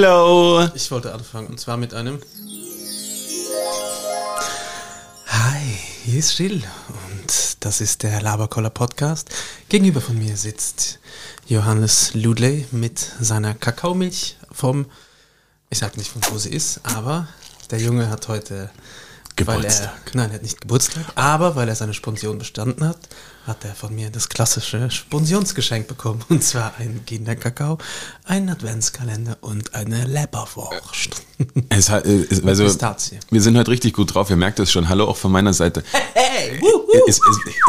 Hello! Ich wollte anfangen und zwar mit einem. Hi, hier ist Still und das ist der Laberkoller Podcast. Gegenüber von mir sitzt Johannes Ludley mit seiner Kakaomilch vom, ich sag nicht von wo sie ist, aber der Junge hat heute Geburtstag. Weil er, nein, er hat nicht Geburtstag, aber weil er seine Sponsion bestanden hat, hat er von mir das klassische Sponsionsgeschenk bekommen. Und zwar ein Kinderkakao, einen Adventskalender und eine Leberwurst. Es, hat- äh, es, also, Pistazie. wir sind heute richtig gut drauf, ihr merkt das schon. Hallo auch von meiner Seite. Hey, Es, es,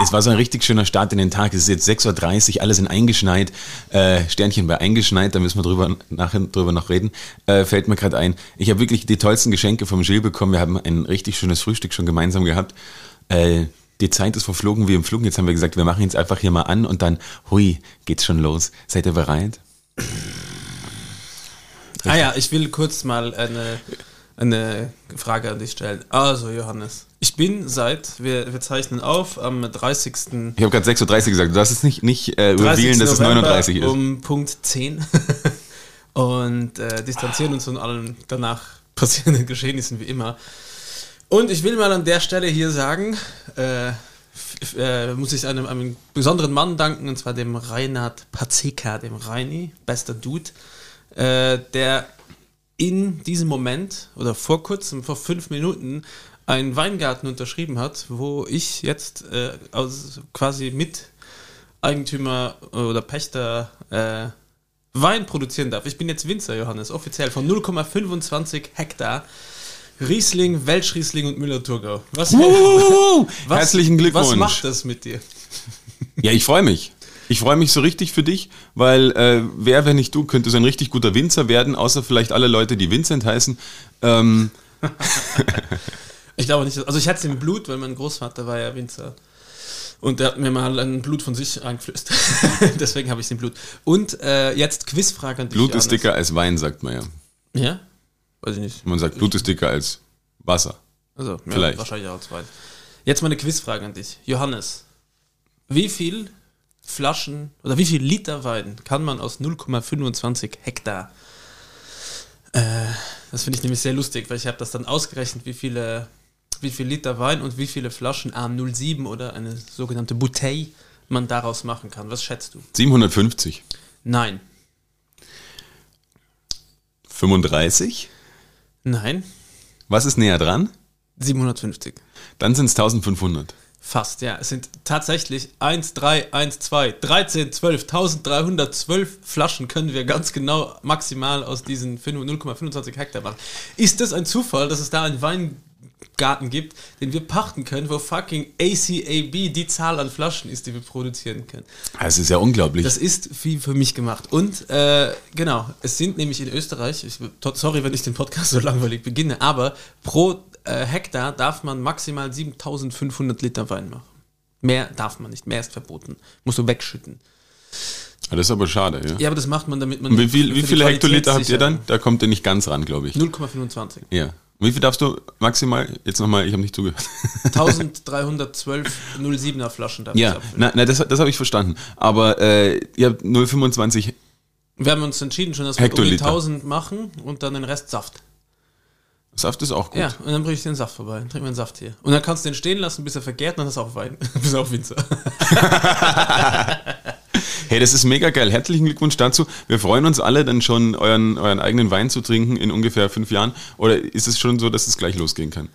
es war so ein richtig schöner Start in den Tag. Es ist jetzt 6.30 Uhr, alle sind eingeschneit. Äh, Sternchen bei eingeschneit, da müssen wir drüber, nachher drüber noch reden. Äh, fällt mir gerade ein. Ich habe wirklich die tollsten Geschenke vom Gilles bekommen. Wir haben ein richtig schönes Frühstück schon gemeinsam gehabt. Äh, die Zeit ist verflogen wie im Flug. Jetzt haben wir gesagt, wir machen jetzt einfach hier mal an und dann, hui, geht's schon los. Seid ihr bereit? Ah ja, ich will kurz mal eine, eine Frage an dich stellen. Also, Johannes, ich bin seit, wir, wir zeichnen auf, am 30. Ich habe gerade 6.30 Uhr gesagt. Du darfst es nicht, nicht äh, revealen, dass es November 39 ist. Um Punkt 10. und äh, distanzieren uns von allen danach passierenden Geschehnissen wie immer. Und ich will mal an der Stelle hier sagen, äh, äh, muss ich einem, einem besonderen Mann danken, und zwar dem Reinhard Pazeka, dem Reini, bester Dude, äh, der in diesem Moment oder vor kurzem, vor fünf Minuten, einen Weingarten unterschrieben hat, wo ich jetzt äh, aus quasi Miteigentümer oder Pächter äh, Wein produzieren darf. Ich bin jetzt Winzer, Johannes, offiziell von 0,25 Hektar. Riesling, Welschriesling und Müller-Thurgau. Was, Uh, herzlichen Glückwunsch. Was macht das mit dir? Ja, ich freue mich. Ich freue mich so richtig für dich, weil äh, wer, wenn nicht du, könnte so ein richtig guter Winzer werden, außer vielleicht alle Leute, die Vincent heißen. Ähm, Ich glaube nicht. Also ich hatte es im Blut, weil mein Großvater war ja Winzer. Und der hat mir mal ein Blut von sich eingeflößt. Deswegen habe ich es im Blut. Und äh, jetzt Quizfrage an dich. Blut ist dicker als Wein, sagt man ja. Ja? Weiß ich nicht. Man sagt, Blut ist dicker als Wasser. Also, ja, Vielleicht. wahrscheinlich auch zwei. Jetzt mal eine Quizfrage an dich. Johannes, wie viel Flaschen oder wie viel Liter Wein kann man aus 0,25 Hektar? Äh, das finde ich nämlich sehr lustig, weil ich habe das dann ausgerechnet, wie viele, wie viel Liter Wein und wie viele Flaschen AM07 oder eine sogenannte Bouteille man daraus machen kann. Was schätzt du? 750. Nein. 35. Nein. Was ist näher dran? 750. Dann sind es 1500. Fast, ja. Es sind tatsächlich 1, 3, 1, 2, 13, 12, 1312 Flaschen können wir ganz genau maximal aus diesen 5 0,25 Hektar machen. Ist das ein Zufall, dass es da einen Weingarten gibt, den wir pachten können, wo fucking ACAB die Zahl an Flaschen ist, die wir produzieren können? Es ist ja unglaublich. Das ist wie für mich gemacht. Und äh, genau, es sind nämlich in Österreich, ich, sorry, wenn ich den Podcast so langweilig beginne, aber pro äh, Hektar darf man maximal 7500 Liter Wein machen. Mehr darf man nicht, mehr ist verboten. Musst du wegschütten. Das ist aber schade. Ja. Ja, aber das macht man, damit man. Wie, viel, wie viele Hektoliter habt ihr dann? Da kommt ihr nicht ganz ran, glaube ich. 0,25. Ja. Wie viel darfst du maximal? Jetzt nochmal, ich habe nicht zugehört. 1312 07er Flaschen darf ich Ja, abfüllen. na, na, das, das habe ich verstanden. Aber äh, ihr habt 0,25 Wir haben uns entschieden schon, dass wir um die Hektoliter. 1000 machen und dann den Rest Saft. Saft ist auch gut. Ja, und dann bringe ich den Saft vorbei. Dann trinken wir den Saft hier. Und dann kannst du den stehen lassen, bis er vergärt, und dann hast du auch Wein. bist du auch Winzer. Hey, das ist mega geil. Herzlichen Glückwunsch dazu. Wir freuen uns alle, dann schon euren, euren eigenen Wein zu trinken in ungefähr fünf Jahren. Oder ist es schon so, dass es gleich losgehen kann?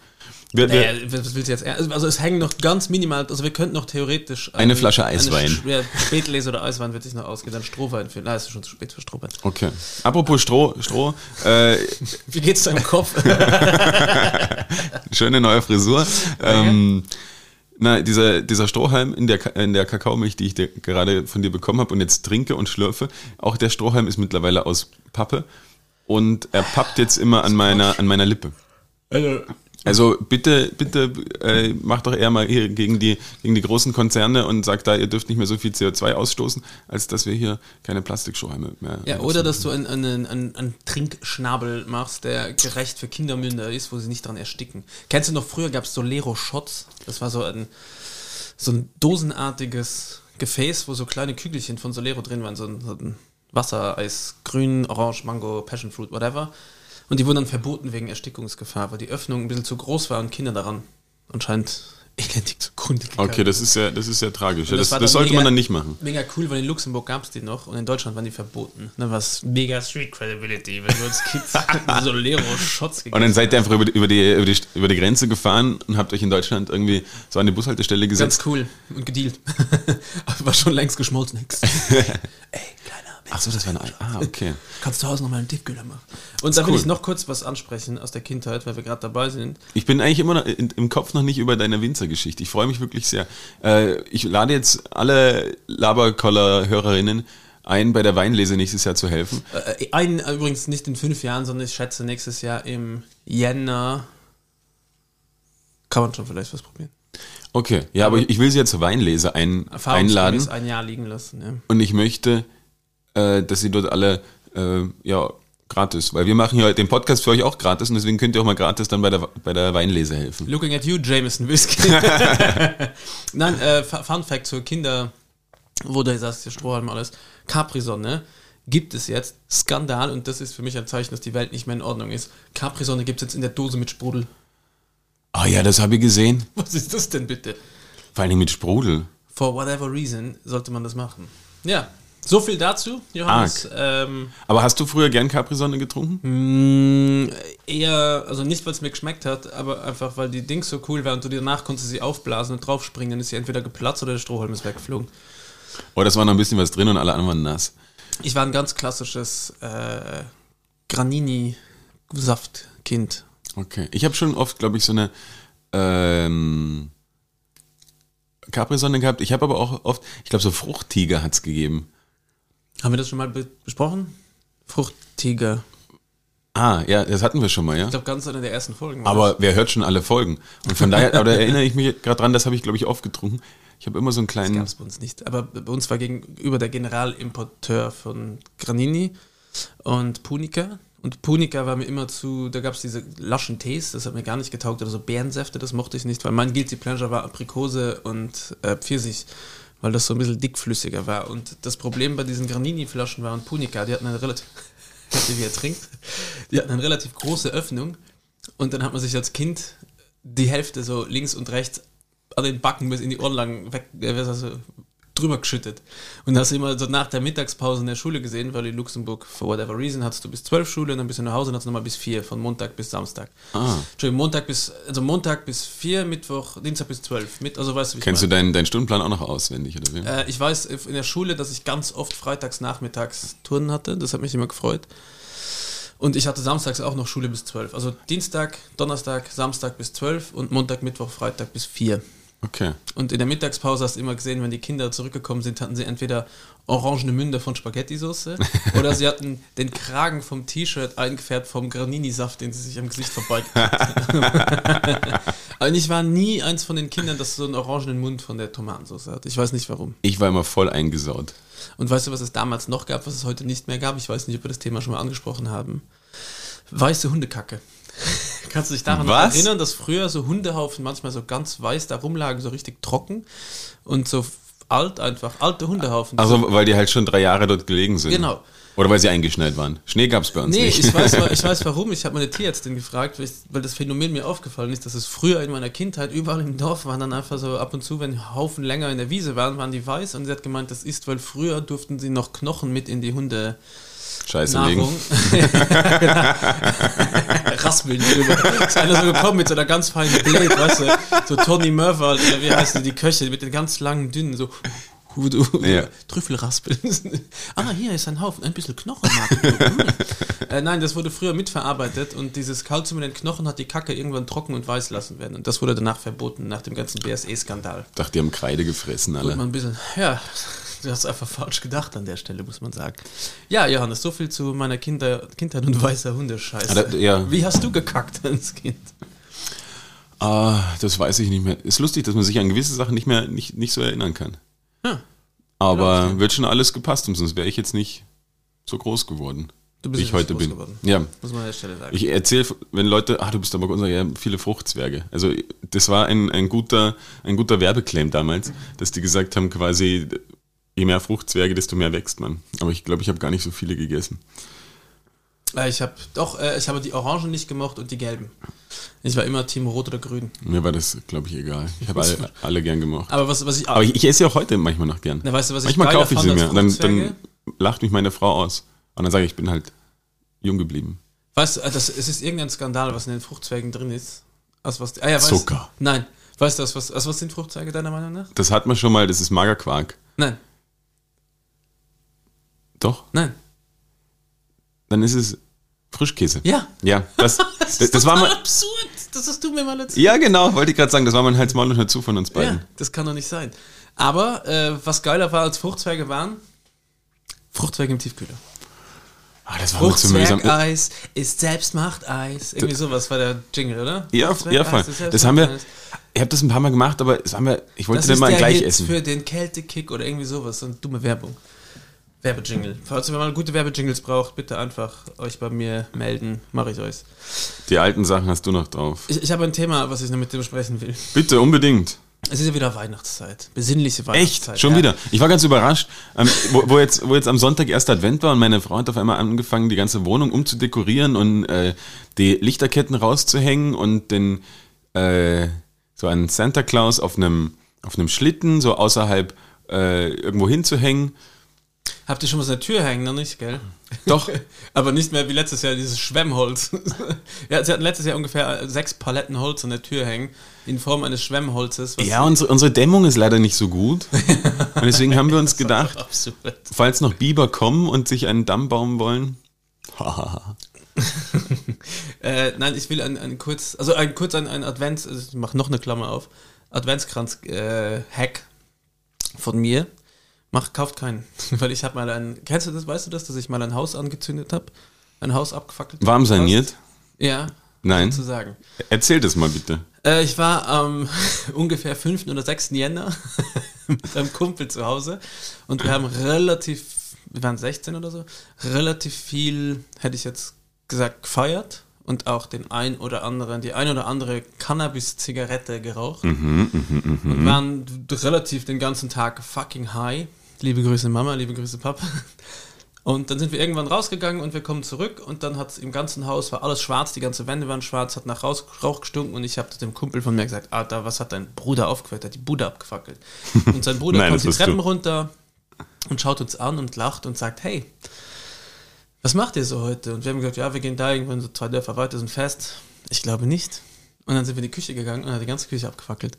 Wir, wir, Naja, was willst du jetzt? Also es hängen noch ganz minimal, also wir könnten noch theoretisch... Eine Flasche Eiswein. Eine, ja, Spätlese oder Eiswein wird sich noch ausgehen, dann Strohwein. Ah, es ist schon zu spät für Strohwein. okay. Apropos Stroh, Stroh, äh, Wie geht's deinem Kopf? schöne neue Frisur. Ähm, na, dieser, dieser Strohhalm in der, in der Kakaomilch, die ich gerade von dir bekommen habe und jetzt trinke und schlürfe, auch der Strohhalm ist mittlerweile aus Pappe und er pappt jetzt immer an meiner, an meiner Lippe. also, Also bitte, bitte äh, macht doch eher mal hier gegen die, gegen die großen Konzerne und sagt da, ihr dürft nicht mehr so viel CO2 ausstoßen, als dass wir hier keine Plastikstrohhalme mehr ja, oder dass du einen, einen, einen, einen Trinkschnabel machst, der gerecht für Kindermünder ist, wo sie nicht dran ersticken. Kennst du noch, früher gab es Solero-Shots. Das war so ein, so ein dosenartiges Gefäß, wo so kleine Kügelchen von Solero drin waren. So ein, so ein Wassereis, grün, orange, Mango, Passion Fruit, whatever. Und die wurden dann verboten wegen Erstickungsgefahr, weil die Öffnung ein bisschen zu groß war und Kinder daran anscheinend elendig zugrunde gegangen Okay, das ist ja, das ist ja tragisch. Und Das, das, dann sollte mega- man dann nicht machen. Mega cool, weil in Luxemburg gab es die noch und in Deutschland waren die verboten. Dann war es mega Street Credibility, wenn wir uns Kids so Lero-Shots Und dann seid ihr einfach über die, über, die, über, die, über die Grenze gefahren und habt euch in Deutschland irgendwie so an die Bushaltestelle gesetzt. Ganz cool und gedealt. Aber war schon längst geschmolzen. Nix. Ey, Ach so, das war ein. Ah, okay. kannst zu Hause noch mal einen Tiefkühler machen. Und da will cool. ich noch kurz was ansprechen aus der Kindheit, weil wir gerade dabei sind. Ich bin eigentlich immer noch in, im Kopf noch nicht über deine Winzergeschichte. Ich freue mich wirklich sehr. Äh, ich lade jetzt alle Laberkoller-Hörerinnen ein, bei der Weinlese nächstes Jahr zu helfen. Äh, ein, äh, übrigens nicht in fünf Jahren, sondern ich schätze nächstes Jahr im Jänner. Kann man schon vielleicht was probieren. Okay, ja, aber ich, ich will sie ja zur Weinlese ein, einladen. Ein Jahr liegen lassen. Ja. Und ich möchte, äh, dass sie dort alle, äh, ja, gratis, weil wir machen ja den Podcast für euch auch gratis und deswegen könnt ihr auch mal gratis dann bei der, bei der Weinlese helfen. Looking at you, Jameson Whisky. Nein, äh, Fu- Fun Fact zur Kinder, wo da saß der Strohhalm alles. Capri-Sonne gibt es jetzt. Skandal und das ist für mich ein Zeichen, dass die Welt nicht mehr in Ordnung ist. Capri-Sonne gibt es jetzt in der Dose mit Sprudel. Ah ja, das habe ich gesehen. Was ist das denn bitte? Vor allem mit Sprudel. For whatever reason sollte man das machen. Ja, so viel dazu, Johannes. Ähm, Aber hast du früher gern Capri-Sonne getrunken? mh, eher, also nicht, weil es mir geschmeckt hat, aber einfach, weil die Dings so cool waren und du dir danach konntest sie aufblasen und draufspringen, dann ist sie entweder geplatzt oder der Strohhalm ist weggeflogen. Oh, das war noch ein bisschen was drin und alle anderen waren nass. Ich war ein ganz klassisches äh, Granini-Saftkind. Okay. Ich habe schon oft, glaube ich, so eine ähm, Capri-Sonne gehabt. Ich habe aber auch oft, ich glaube, so Fruchttiger hat es gegeben. Haben wir das schon mal be besprochen? Fruchttiger. Ah, ja, das hatten wir schon mal, ja. Ich glaube, ganz eine der ersten Folgen. war Aber wer hört schon alle Folgen? Und von daher, aber da erinnere ich mich gerade dran, das habe ich, glaube ich, oft getrunken. Ich habe immer so einen das kleinen. gab es bei uns nicht. Aber bei uns war gegenüber der Generalimporteur von Granini und Punica. Und Punica war mir immer zu, da gab es diese laschen Tees, das hat mir gar nicht getaugt, oder so Beerensäfte, das mochte ich nicht, weil mein Guilty Pleasure war Aprikose und äh, Pfirsich, weil das so ein bisschen dickflüssiger war. Und das Problem bei diesen Granini-Flaschen war und Punica, die hatten eine relativ, wie er trinkt, die hatten eine relativ große Öffnung und dann hat man sich als Kind die Hälfte so links und rechts an den Backen bis in die Ohren lang weg, heißt, drüber geschüttet. Und hast immer so nach der Mittagspause in der Schule gesehen, weil in Luxemburg, for whatever reason, hattest du bis zwölf Schule und dann bist du nach Hause und hast nochmal bis vier, von Montag bis Samstag. Ah. Entschuldigung, Montag bis, also Montag bis vier, Mittwoch, Dienstag bis zwölf. Mit, also weißt du, Kennst du deinen, deinen Stundenplan auch noch auswendig, oder wie? Äh, ich weiß in der Schule, dass ich ganz oft freitags nachmittags Turnen hatte. Das hat mich immer gefreut. Und ich hatte samstags auch noch Schule bis 12. Also Dienstag, Donnerstag, Samstag bis 12 und Montag, Mittwoch, Freitag bis 4. Okay. Und in der Mittagspause hast du immer gesehen, wenn die Kinder zurückgekommen sind, hatten sie entweder orangene Münder von Spaghetti-Soße oder sie hatten den Kragen vom T-Shirt eingefärbt vom Granini-Saft, den sie sich am Gesicht vorbeigekriegt haben. Aber ich war nie eins von den Kindern, das so einen orangenen Mund von der Tomatensauce hat. Ich weiß nicht warum. Ich war immer voll eingesaut. Und weißt du, was es damals noch gab, was es heute nicht mehr gab? Ich weiß nicht, ob wir das Thema schon mal angesprochen haben. Weiße Hundekacke. Kannst du dich daran Was? erinnern, dass früher so Hundehaufen manchmal so ganz weiß da rumlagen, so richtig trocken und so alt einfach, alte Hundehaufen. Also, weil die halt schon drei Jahre dort gelegen sind. Genau. Oder weil sie eingeschneit waren. Schnee gab es bei uns Nee, nicht. ich weiß, ich weiß warum. Ich habe meine Tierärztin gefragt, weil das Phänomen mir aufgefallen ist, dass es früher in meiner Kindheit überall im Dorf waren dann einfach so ab und zu, wenn Haufen länger in der Wiese waren, waren die weiß und sie hat gemeint, das ist, weil früher durften sie noch Knochen mit in die Hunde Scheiße Nahrung. legen. Raspeln drüber. Ist einer so gekommen mit so einer ganz feinen Blade, weißt du, so Tony Murphy, wie heißt die, die Köche, mit den ganz langen, dünnen, so du, Ja. Trüffelraspeln. ah, hier ist ein Haufen, ein bisschen Knochenmark. äh, nein, das wurde früher mitverarbeitet und dieses Kalzium in den Knochen hat die Kacke irgendwann trocken und weiß lassen werden. Und das wurde danach verboten, nach dem ganzen BSE-Skandal. Dachte, die haben Kreide gefressen, alle. ein bisschen, ja, du hast einfach falsch gedacht an der Stelle, muss man sagen. Ja, Johannes, so viel zu meiner Kinder, Kindheit und weißer Hundescheiße. Ah, ja. Wie hast du gekackt als Kind? Ah, das weiß ich nicht mehr. Ist lustig, dass man sich an gewisse Sachen nicht mehr nicht, nicht so erinnern kann. Ja, Aber wird schon alles gepasst, und sonst wäre ich jetzt nicht so groß geworden, Du wie bist ich heute bin. geworden. Ja, muss man an der Stelle sagen. ich erzähle, wenn Leute, ah, du bist aber unser, ja, viele Fruchtzwerge. Also das war ein, ein guter, ein guter Werbeclaim damals, dass die gesagt haben, quasi, je mehr Fruchtzwerge, desto mehr wächst man. Aber ich glaube, ich habe gar nicht so viele gegessen. Ich habe doch, äh, ich habe die Orangen nicht gemocht und die gelben. Ich war immer Team Rot oder Grün. Mir war das, glaube ich, egal. Ich habe alle, alle gern gemocht. Aber was, was ich Aber ich, ich esse sie auch heute manchmal noch gern. Na, weißt du, was ich manchmal geiler kaufe ich sie mir. Dann, dann lacht mich meine Frau aus. Und dann sage ich, ich bin halt jung geblieben. Weißt du, das, es ist irgendein Skandal, was in den Fruchtzwergen drin ist. Aus was, ah, ja, weißt, Zucker. Nein. Weißt du, aus was, aus was sind Fruchtzwerge deiner Meinung nach? Das hat man schon mal, das ist Magerquark. Nein, Doch? nein. Dann ist es Frischkäse. Ja. Ja, das, das, das war total mal. absurd. Das hast du mir mal erzählt. Ja, genau, wollte ich gerade sagen, das war mein Hals, Maul und Hör zu von uns beiden. Ja, das kann doch nicht sein. Aber äh, was geiler war als Fruchtzwerge waren, Fruchtzwerge im Tiefkühler. Ah, das war mir zu mühsam. Fruchtzwergeis ist Selbstmacht-Eis. Irgendwie sowas war der Jingle, oder? Ja, ja, voll. Das haben wir, ich habe das ein paar Mal gemacht, aber das haben wir, ich wollte Das den ist mal gleich Hit essen. für den Kältekick oder irgendwie sowas. So eine dumme Werbung. Werbejingle. Falls ihr mal gute Werbejingles braucht, bitte einfach euch bei mir melden. Mache ich euch. Die alten Sachen hast du noch drauf. Ich, ich habe ein Thema, was ich noch mit dir besprechen will. Bitte, unbedingt. Es ist ja wieder Weihnachtszeit. Besinnliche Echt? Weihnachtszeit. Schon ja. wieder. Ich war ganz überrascht, ähm, wo, wo, jetzt, wo jetzt am Sonntag erst Advent war und meine Frau hat auf einmal angefangen, die ganze Wohnung umzudekorieren und äh, die Lichterketten rauszuhängen und den äh, so einen Santa Claus auf einem auf einem Schlitten so außerhalb äh, irgendwo hinzuhängen. Habt ihr schon was an der Tür hängen? Noch nicht, gell? Doch. Aber nicht mehr wie letztes Jahr dieses Schwemmholz. ja, sie hatten letztes Jahr ungefähr sechs Paletten Holz an der Tür hängen, in Form eines Schwemmholzes. Ja, unsere, unsere Dämmung ist leider nicht so gut. Und deswegen haben wir uns gedacht, falls noch Biber kommen und sich einen Damm bauen wollen. Äh, nein, ich will ein, ein kurz, also ein kurz ein, ein Advents, also ich mache noch eine Klammer auf, Adventskranz-Hack von mir. Mach, kauft keinen, weil ich habe mal ein, kennst du das, weißt du das, dass ich mal ein Haus angezündet habe? Ein Haus abgefackelt. Warm saniert? Ja, Nein. sozusagen. Erzähl das mal bitte. Äh, ich war am ungefähr 5. oder 6. Jänner mit einem Kumpel zu Hause und wir haben relativ, wir waren 16 oder so, relativ viel, hätte ich jetzt gesagt, gefeiert und auch den ein oder anderen, die ein oder andere Cannabis-Zigarette geraucht und waren relativ den ganzen Tag fucking high. Liebe Grüße Mama, liebe Grüße Papa. Und dann sind wir irgendwann rausgegangen und wir kommen zurück und dann hat im ganzen Haus war alles schwarz, die ganze Wände waren schwarz, hat nach Raus, Rauch gestunken und ich habe dem Kumpel von mir gesagt, Alter, was hat dein Bruder? Der hat die Bude abgefackelt. Und sein Bruder Nein, kommt die Treppen du. runter und schaut uns an und lacht und sagt, hey, was macht ihr so heute? Und wir haben gesagt, ja, wir gehen da irgendwann so zwei Dörfer weiter, ein Fest. Ich glaube nicht. Und dann sind wir in die Küche gegangen und hat die ganze Küche abgefackelt.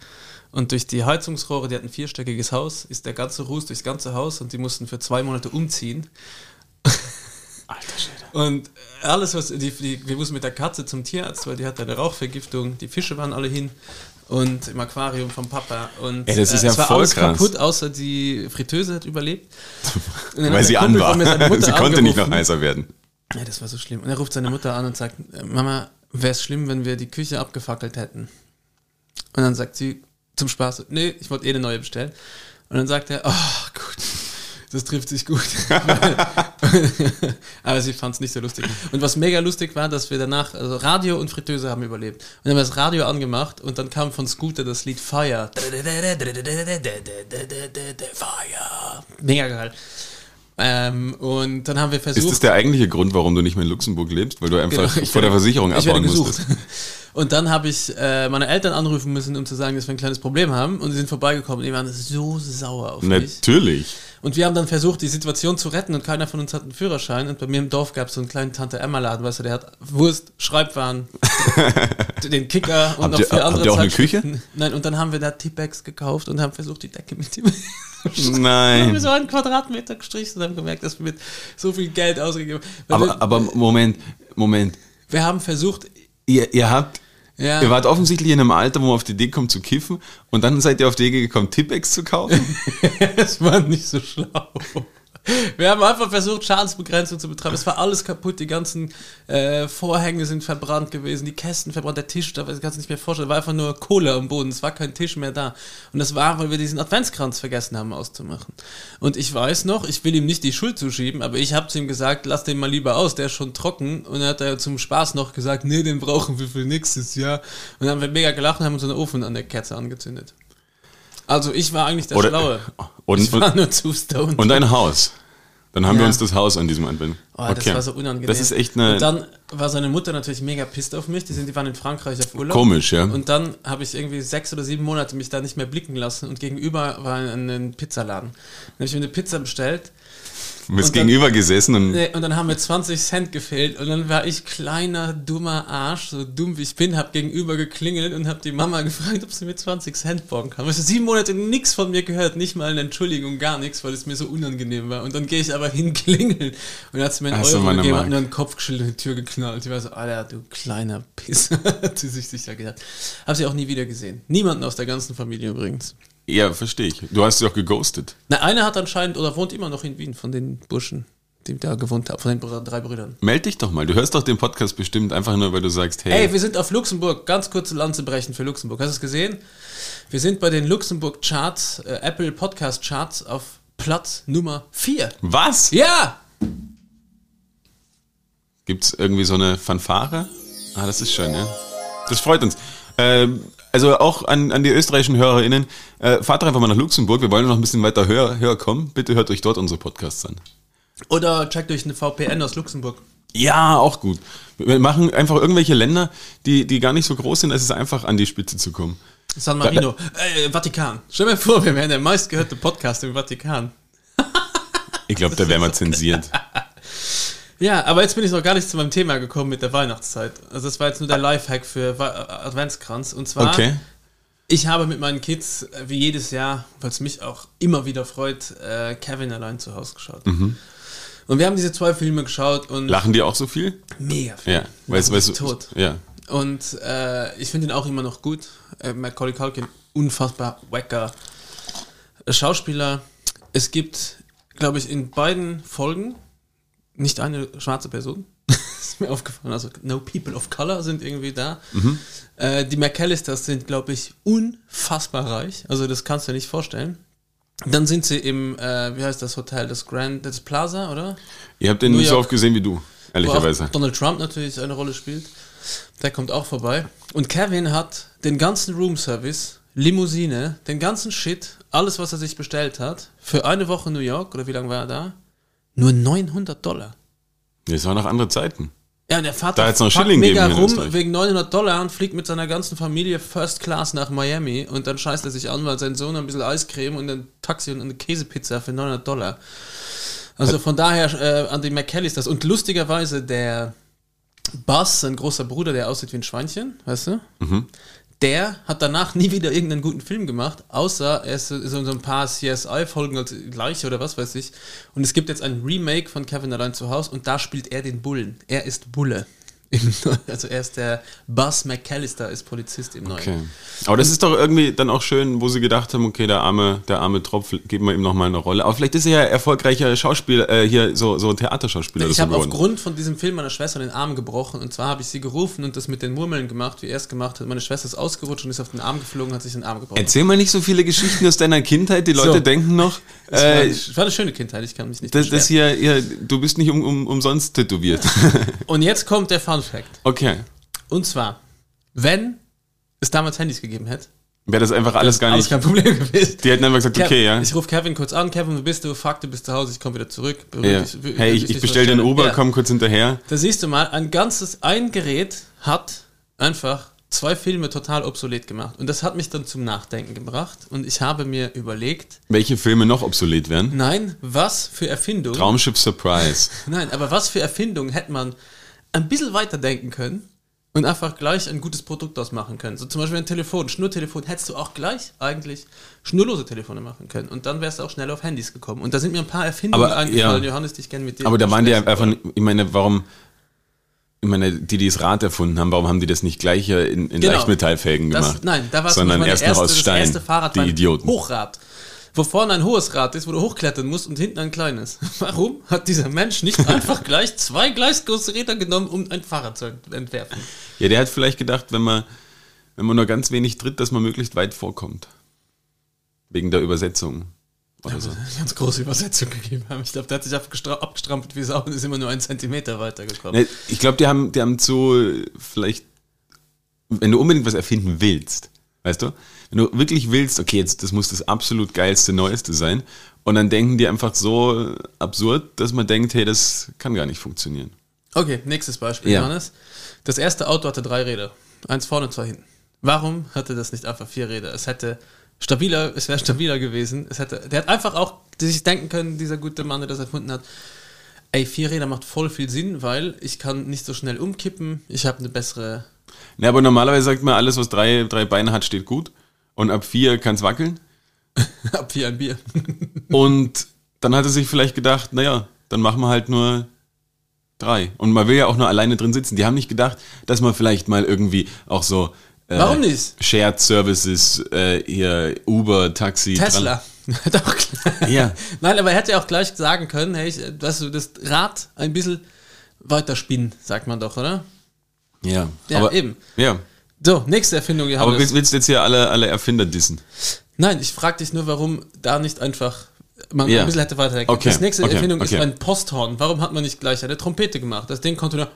Und durch die Heizungsrohre, die hatten ein vierstöckiges Haus, ist der ganze Ruß durchs ganze Haus und die mussten für zwei Monate umziehen. Alter Schwede. Und alles, was die, die, wir mussten mit der Katze zum Tierarzt, weil die hatte eine Rauchvergiftung. Die Fische waren alle hin und im Aquarium vom Papa. Und Ey, das ist ja es war voll alles krass. kaputt, außer die Fritteuse hat überlebt. Weil sie an war. Sie konnte nicht noch heißer werden. Ja, das war so schlimm. Und er ruft seine Mutter an und sagt, äh, Mama, wäre es schlimm, wenn wir die Küche abgefackelt hätten? Und dann sagt sie zum Spaß, nee, ich wollte eh eine neue bestellen. Und dann sagt er, oh, gut, das trifft sich gut. Aber sie fand es nicht so lustig. Und was mega lustig war, dass wir danach, also Radio und Fritteuse haben überlebt. Und dann haben wir das Radio angemacht und dann kam von Scooter das Lied Fire. Fire. Mega geil. Ähm, und dann haben wir versucht. Ist das der eigentliche Grund, warum du nicht mehr in Luxemburg lebst? Weil du einfach Genau, vor der Versicherung abbauen musstest? Und dann habe ich äh, meine Eltern anrufen müssen, um zu sagen, dass wir ein kleines Problem haben. Und sie sind vorbeigekommen. Die waren so sauer auf mich. Natürlich. Und wir haben dann versucht, die Situation zu retten. Und keiner von uns hat einen Führerschein. Und bei mir im Dorf gab es so einen kleinen Tante-Emma-Laden, weißt du, der hat Wurst, Schreibwaren, den Kicker und Habt noch ihr- habt andere ihr auch eine Zeitschriften. Nein, und dann haben wir da T-Bags gekauft und haben versucht, die Decke mit dem... Dann haben wir Nein. so einen Quadratmeter gestrichen und haben gemerkt, dass wir mit so viel Geld ausgegeben haben. Aber, aber Moment, Moment. wir haben versucht, Ihr, ihr habt, ja, ihr wart offensichtlich in einem Alter, wo man auf die Idee kommt zu kiffen und dann seid ihr auf die Idee gekommen, Tippex zu kaufen? Es war nicht so schlau. Wir haben einfach versucht, Schadensbegrenzung zu betreiben. Es war alles kaputt, die ganzen äh, Vorhänge sind verbrannt gewesen, die Kästen verbrannt, der Tisch, da kannst du nicht mehr vorstellen, war einfach nur Kohle am Boden, es war kein Tisch mehr da. Und das war, weil wir diesen Adventskranz vergessen haben auszumachen. Und ich weiß noch, ich will ihm nicht die Schuld zuschieben, aber ich habe zu ihm gesagt, lass den mal lieber aus, der ist schon trocken. Und dann hat er zum Spaß noch gesagt, nee, den brauchen wir für nächstes Jahr. Und dann haben wir mega gelacht und haben uns einen Ofen an der Kerze angezündet. Also ich war eigentlich der Oder- Schlaue. Und, ich war nur zu stoned. und ein Haus. Dann haben wir Ja. uns das Haus an diesem Advent. Oh, das war so unangenehm. Das ist echt eine Und dann war seine Mutter natürlich mega pisst auf mich. Die, sind, die waren in Frankreich auf Urlaub. komisch, ja. Und dann habe ich irgendwie sechs oder sieben Monate mich da nicht mehr blicken lassen. Und gegenüber war ein, ein Pizzaladen. Dann habe ich mir eine Pizza bestellt. Du bist und dann- gegenüber gesessen und Nee, und dann haben mir 20 Cent gefehlt. Und dann war ich kleiner, dummer Arsch, so dumm wie ich bin, habe gegenüber geklingelt und habe die Mama gefragt, ob sie mir 20 Cent borgen kann. Weißt du, sieben Monate nichts von mir gehört, nicht mal eine Entschuldigung, gar nichts, weil es mir so unangenehm war. Und dann gehe ich aber hin, klingeln. Und dann hat sie mir einen so, Euro gegeben, hat Mark. mir einen Kopf geschüttelt und die Tür geknallt. Ich war so, Alter, du kleiner Piss. hat sie sich sicher gedacht. Hab sie auch nie wieder gesehen. Niemanden aus der ganzen Familie übrigens. Ja, verstehe ich. Du hast sie auch geghostet. Na, einer hat anscheinend oder wohnt immer noch in Wien von den Burschen, die da gewohnt haben, von den Br- drei Brüdern. Meld dich doch mal. Du hörst doch den Podcast bestimmt einfach nur, weil du sagst, hey, Ey, wir sind auf Luxemburg. Ganz kurze Lanze brechen für Luxemburg. Hast du es gesehen? Wir sind bei den Luxemburg Charts, äh, Apple Podcast Charts auf Platz Nummer 4. was? Ja! Gibt's irgendwie so eine Fanfare? Ah, das ist schön, ja. Das freut uns. Ähm, also auch an, an die österreichischen HörerInnen, äh, fahrt doch einfach mal nach Luxemburg. Wir wollen noch ein bisschen weiter höher, höher kommen. Bitte hört euch dort unsere Podcasts an. Oder checkt euch eine VPN aus Luxemburg. Ja, auch gut. Wir machen einfach irgendwelche Länder, die, die gar nicht so groß sind. Es ist einfach an die Spitze zu kommen. San Marino. Äh, Vatikan. Stell mir vor, wir wären der meistgehörte Podcast im Vatikan. Ich glaube, da wären wir zensiert. Ja, aber jetzt bin ich noch gar nicht zu meinem Thema gekommen mit der Weihnachtszeit. Also das war jetzt nur der Lifehack für Adventskranz. Und zwar, Okay. ich habe mit meinen Kids, äh, wie jedes Jahr, weil es mich auch immer wieder freut, äh, Kevin allein zu Hause geschaut. Mhm. Und wir haben diese zwei Filme geschaut und Lachen die auch so viel? mega viel. Ja. Weißt, du, tot. Ja. Und äh, ich finde ihn auch immer noch gut. Äh, Macaulay Culkin, unfassbar wacker Schauspieler. Es gibt, glaube ich, in beiden Folgen nicht eine schwarze Person. ist mir aufgefallen. Also no people of color sind irgendwie da. Mhm. Äh, die McAllisters sind, glaube ich, unfassbar reich. Also das kannst du dir nicht vorstellen. Dann sind sie im, äh, wie heißt das Hotel, das Grand, das Plaza, oder? Ihr habt den New nicht so York. oft gesehen wie du, ehrlicherweise. Donald Trump natürlich eine Rolle spielt. Der kommt auch vorbei. Und Kevin hat den ganzen Roomservice, Limousine, den ganzen Shit, alles, was er sich bestellt hat, für eine Woche New York, oder wie lange war er da? Nur 900 Dollar. Das waren noch andere Zeiten. Ja, und der Vater Da noch Schilling mega geben rum wegen 900 Dollar und fliegt mit seiner ganzen Familie First Class nach Miami und dann scheißt er sich an, weil sein Sohn ein bisschen Eiscreme und ein Taxi und eine Käsepizza für 900 Dollar. Also von daher äh, an die McCallisters. Und lustigerweise der Buzz, sein großer Bruder, der aussieht wie ein Schweinchen, weißt du? Mhm. Der hat danach nie wieder irgendeinen guten Film gemacht, außer er ist so, so ein paar CSI-Folgen als gleiche oder was weiß ich. Und es gibt jetzt ein Remake von Kevin allein zu Hause und da spielt er den Bullen. Er ist Bulle. Im. Also er ist der Buzz McCallister, ist Polizist im Neuen. Okay. Aber das ist doch irgendwie dann auch schön, wo sie gedacht haben, okay, der arme, der arme Tropf, geben wir ihm nochmal eine Rolle. Aber vielleicht ist er ja erfolgreicher Schauspieler, äh, hier so, so Theaterschauspieler. Ich oder so habe aufgrund von diesem Film meiner Schwester den Arm gebrochen und zwar habe ich sie gerufen und das mit den Murmeln gemacht, wie er es gemacht hat. Meine Schwester ist ausgerutscht und ist auf den Arm geflogen, hat sich den Arm gebrochen. Erzähl mal nicht so viele Geschichten aus deiner Kindheit. Die Leute So. denken noch, Es war, äh, war eine schöne Kindheit, ich kann mich nicht das, das hier, hier, du bist nicht um, um, umsonst tätowiert. Und jetzt kommt der Fun Fact. okay. Und zwar, wenn es damals Handys gegeben hätte, Wäre das einfach alles gar alles nicht. kein Problem gewesen. Die hätten einfach gesagt, Kev- okay, ja. Ich rufe Kevin kurz an, Kevin, wo bist du? Fuck, du bist zu Hause, ich komme wieder zurück. ja. Wirklich- Hey, ich, ich bestell dir einen verstehen. Uber, Ja. komm kurz hinterher. Da siehst du mal, ein ganzes, ein Gerät hat einfach zwei Filme total obsolet gemacht. Und das hat mich dann zum Nachdenken gebracht. Und ich habe mir überlegt, Welche Filme noch obsolet wären? nein, was für Erfindung, Traumschiff Surprise. nein, aber was für Erfindung hätte man ein bisschen weiter denken können und einfach gleich ein gutes Produkt ausmachen können. So zum Beispiel ein Telefon, Schnurtelefon, hättest du auch gleich eigentlich schnurlose Telefone machen können. Und dann wärst du auch schnell auf Handys gekommen. Und da sind mir ein paar Erfindungen Aber, eingefallen, ja. Johannes, die ich gerne mit dir Aber da waren die besprechen einfach, ich meine, warum, ich meine, die, die das Rad erfunden haben, warum haben die das nicht gleich in, in Genau. Leichtmetallfelgen Das, gemacht? nein, da war es sondern erst erste, noch aus das Stein. erste Fahrrad die Idioten. Hochrad. Wo vorne ein hohes Rad ist, wo du hochklettern musst und hinten ein kleines. Warum hat dieser Mensch nicht einfach gleich zwei gleisgroße Räder genommen, um ein Fahrrad zu entwerfen? Ja, der hat vielleicht gedacht, wenn man, wenn man nur ganz wenig tritt, dass man möglichst weit vorkommt. Wegen der Übersetzung. Oder so. Eine ganz große Übersetzung gegeben haben. Ich glaube, der hat sich abgestra- abgestrampelt wie Sau und ist immer nur einen Zentimeter weitergekommen. Ne, Ich glaube, die haben, die haben zu, vielleicht, wenn du unbedingt was erfinden willst, Weißt du? Wenn du wirklich willst, okay, jetzt das muss das absolut geilste, neueste sein. Und dann denken die einfach so absurd, dass man denkt, hey, das kann gar nicht funktionieren. Okay, nächstes Beispiel, Ja. Johannes. Das erste Auto hatte drei Räder. Eins vorne, zwei hinten. Warum hatte das nicht einfach vier Räder? Es hätte stabiler, es wäre stabiler gewesen. Es hätte, der hat einfach auch sich denken können, dieser gute Mann, der das erfunden hat. Ey, vier Räder macht voll viel Sinn, weil ich kann nicht so schnell umkippen. Ich habe eine bessere. Ja, aber normalerweise sagt man, alles, was drei, drei Beine hat, steht gut. Und ab vier kann es wackeln. Ab vier ein Bier. Und dann hat er sich vielleicht gedacht, naja, dann machen wir halt nur drei. Und man will ja auch nur alleine drin sitzen. Die haben nicht gedacht, dass man vielleicht mal irgendwie auch so äh, Warum nicht? Shared Services, äh, hier Uber, Taxi, Tesla. Doch, klar. Ja. Nein, aber er hätte ja auch gleich sagen können, hey, dass du das Rad ein bisschen weiter spinnen, sagt man doch, oder? Ja, Ja, aber, eben. Ja, So, nächste Erfindung, aber Johannes. willst, willst du jetzt hier alle, alle Erfinder dissen? Nein, ich frage dich nur, warum da nicht einfach man Ja. ein bisschen hätte weiterdenken. Okay, Das nächste okay, Erfindung okay. ist ein Posthorn. Warum hat man nicht gleich eine Trompete gemacht? Das Ding konnte nur.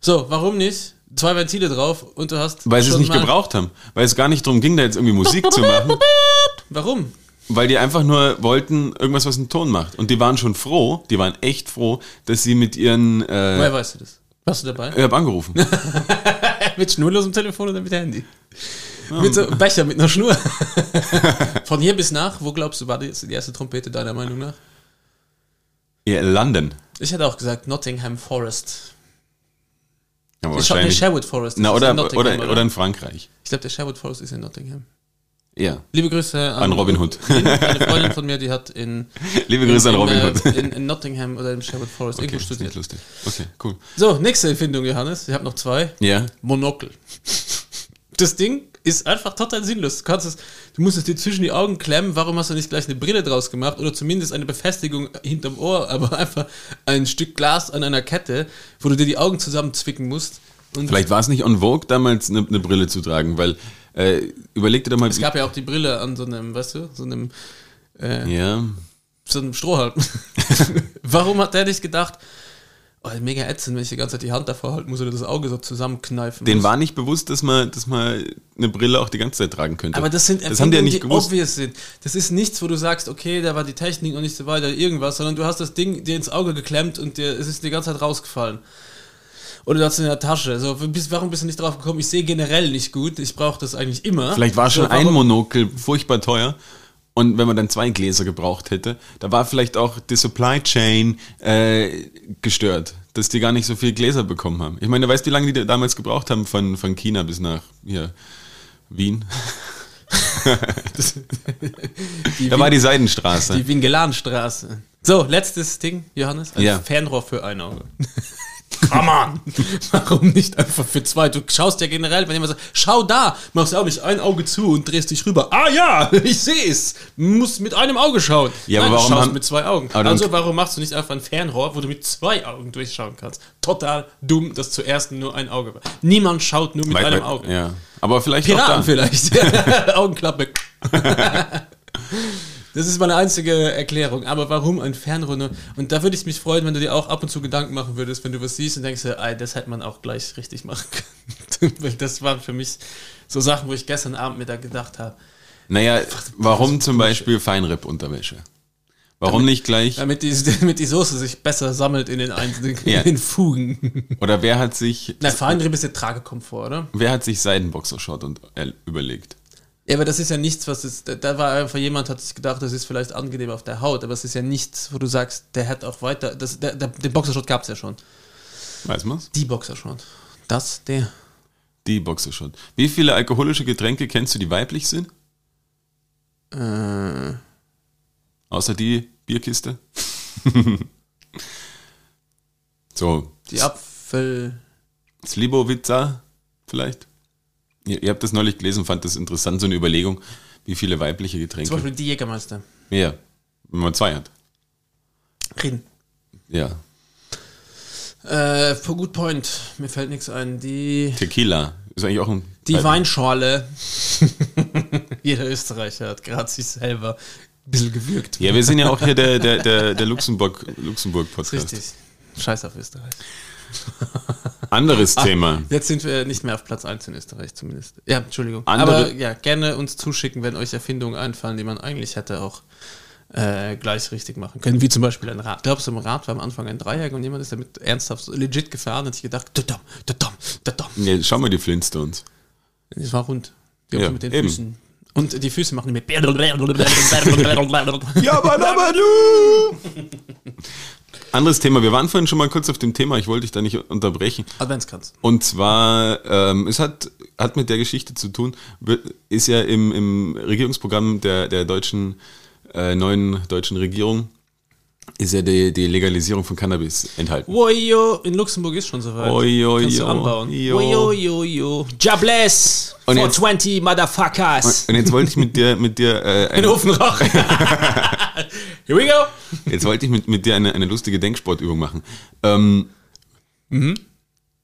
So, warum nicht? Zwei Ventile drauf und du hast. Weil sie es nicht gebraucht haben. Weil es gar nicht darum ging, da jetzt irgendwie Musik zu machen. Warum? Weil die einfach nur wollten irgendwas, was einen Ton macht. Und die waren schon froh, die waren echt froh, dass sie mit ihren... Äh, Woher weißt du das? Warst du dabei? ich hab angerufen. mit schnurlosem Telefon oder mit Handy? Mit so einem Becher mit einer Schnur. Von hier bis nach, wo glaubst du, war die, die erste Trompete deiner Meinung nach? ja, London. Ich hätte auch gesagt Nottingham Forest. Ja, Ich glaube, wahrscheinlich. Sherwood Forest. Na, ist oder, in Nottingham, oder, oder in Frankreich. Ich glaube, der Sherwood Forest ist in Nottingham. Ja. Liebe Grüße an, An Robin Hood. Eine Freundin von mir, die hat in, Liebe Grüße an in, Robin äh, Hood. in, in Nottingham oder in Sherwood Forest Okay, irgendwo studiert. lustig. Okay, cool. So, nächste Erfindung, Johannes. Ich habe noch zwei. Ja. Monokel. Das Ding ist einfach total sinnlos. Du, kannst es, du musst es dir zwischen die Augen klemmen. Warum hast du nicht gleich eine Brille draus gemacht oder zumindest eine Befestigung hinterm Ohr, aber einfach ein Stück Glas an einer Kette, wo du dir die Augen zusammenzwicken musst. Vielleicht war es nicht on vogue, damals eine, eine Brille zu tragen, weil äh, überleg dir doch mal. es gab ja auch die Brille an so einem, weißt du, so einem, äh, ja. so einem Strohhalm. Warum hat der nicht gedacht, oh, mega ätzend, wenn ich die ganze Zeit die Hand davor halten muss oder das Auge so zusammenkneifen Den muss. war nicht bewusst, dass man, dass man eine Brille auch die ganze Zeit tragen könnte. Aber das sind das haben die ja nicht die gewusst. obvious sind. Das ist nichts, wo du sagst, okay, da war die Technik noch nicht so weiter, irgendwas, sondern du hast das Ding dir ins Auge geklemmt und dir, es ist die ganze Zeit rausgefallen. Oder du hast es in der Tasche. So, bist, warum bist du nicht drauf gekommen? Ich sehe generell nicht gut. Ich brauche das eigentlich immer. Vielleicht war schon so, ein Monokel furchtbar teuer. Und wenn man dann zwei Gläser gebraucht hätte, da war vielleicht auch die Supply Chain äh, gestört, dass die gar nicht so viel Gläser bekommen haben. Ich meine, du weißt, wie lange die damals gebraucht haben von, von China bis nach hier Wien? Da war die Seidenstraße. die Wingelanstraße. So, letztes Ding, Johannes. Ein Ja. Fernrohr für ein Auge. Come on! Warum nicht einfach für zwei? Du schaust ja generell, wenn jemand sagt, schau da, machst du auch nicht ein Auge zu und drehst dich rüber. Ah ja, ich sehe es. Muss mit einem Auge schauen. Ja, Nein, aber warum du schaust haben- mit zwei Augen. Dann- Also warum machst du nicht einfach ein Fernrohr, wo du mit zwei Augen durchschauen kannst? Total dumm, dass zuerst nur ein Auge war. Niemand schaut nur mit Weit- einem weit- Auge. Ja. Aber vielleicht Piraten auch da. vielleicht. Augenklappe. Das ist meine einzige Erklärung. Aber warum ein Fernrohr? nur? Und da würde ich mich freuen, wenn du dir auch ab und zu Gedanken machen würdest, wenn du was siehst und denkst, ey, das hätte man auch gleich richtig machen können. Weil das waren für mich so Sachen, wo ich gestern Abend mir da gedacht habe. Naja, warum zum Beispiel Feinripp-Unterwäsche? Warum nicht gleich? Damit die, damit die Soße sich besser sammelt in den einzelnen Ja. in den Fugen. Oder wer hat sich, Na, Feinripp ist der Tragekomfort, oder? wer hat sich Seidenboxershort und äh, überlegt? Ja, aber das ist ja nichts, was ist. Da, war einfach jemand, hat sich gedacht, das ist vielleicht angenehm auf der Haut, aber es ist ja nichts, wo du sagst, der hat auch weiter. Das, der, der, den Boxershot gab es ja schon. Weiß man's? Die Boxershot. Das, der. Die Boxershort. Wie viele alkoholische Getränke kennst du, die weiblich sind? Äh, Außer die Bierkiste? so, die Apfel. Slibowitza vielleicht? Ihr, ihr habt das neulich gelesen, fand das interessant, so eine Überlegung, wie viele weibliche Getränke. Zum Beispiel die Jägermeister. Ja, wenn man zwei hat. Reden. Ja, Äh, for good point. Mir fällt nichts ein. Die. Tequila ist eigentlich auch ein... Die Weinschorle. Jeder Österreicher hat gerade sich selber ein bisschen gewürgt. Ja, wir sind ja auch hier der, der, der, der Luxemburg, Luxemburg-Podcast. Richtig. Scheiß auf Österreich. Anderes Thema. Jetzt sind wir nicht mehr auf Platz 1 in Österreich zumindest. Ja, Entschuldigung. Andere- Aber ja, gerne uns zuschicken, wenn euch Erfindungen einfallen, die man eigentlich hätte auch äh, gleich richtig machen können. Wie zum Beispiel ein Rad. Glaubst du, im Rad war am Anfang ein Dreieck und jemand ist damit ernsthaft legit gefahren und hat sich gedacht, dadam, dadam, dadam. Ja, schau mal die Flintstones. Es war rund. Die Ja, mit den eben. Füßen. Und die Füße machen mit. Ja, aber du! Anderes Thema. Wir waren vorhin schon mal kurz auf dem Thema. Ich wollte dich da nicht unterbrechen. Adventskranz. Und zwar, ähm, es hat, hat mit der Geschichte zu tun, ist ja im, im Regierungsprogramm der, der deutschen, äh, neuen deutschen Regierung, ist ja die, die Legalisierung von Cannabis enthalten. Wojo, in Luxemburg ist schon soweit. Oi, Kannst du anbauen. jo. Wojo, jo, jo. Jobless. Und jetzt- 420 Motherfuckers. Und jetzt wollte ich mit dir, mit dir, äh, In eine, Ofenrach. Here we go. jetzt wollte ich mit, mit dir eine, eine lustige Denksportübung machen. Ähm,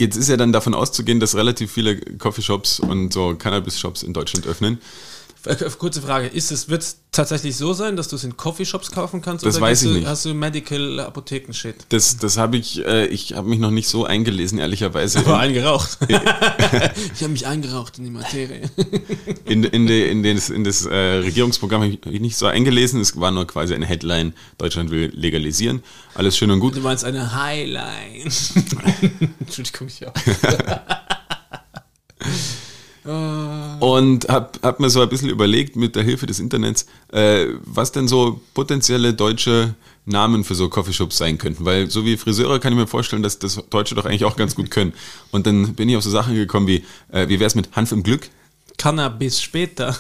Jetzt ist ja dann davon auszugehen, dass relativ viele Coffeeshops und so Cannabis-Shops in Deutschland öffnen. Äh, Kurze Frage, ist es, wird es tatsächlich so sein, dass du es in Coffeeshops kaufen kannst? Das oder weiß ich du, nicht. Hast du Medical Apotheken-Shit? Das, das habe ich, äh, ich habe mich noch nicht so eingelesen, ehrlicherweise. Aber eingeraucht. ich habe mich eingeraucht in die Materie. In, in, de, in, das, in das äh, Regierungsprogramm habe ich mich nicht so eingelesen. Es war nur quasi eine Headline, Deutschland will legalisieren. Alles schön und gut. Du meinst eine Highline. Entschuldigung, ich auch. Und habe hab mir so ein bisschen überlegt, mit der Hilfe des Internets, äh, was denn so potenzielle deutsche Namen für so Coffeeshops sein könnten. Weil so wie Friseure kann ich mir vorstellen, dass das Deutsche doch eigentlich auch ganz gut können. Und dann bin ich auf so Sachen gekommen wie, äh, wie wäre es mit Hanf im Glück? Cannabis später.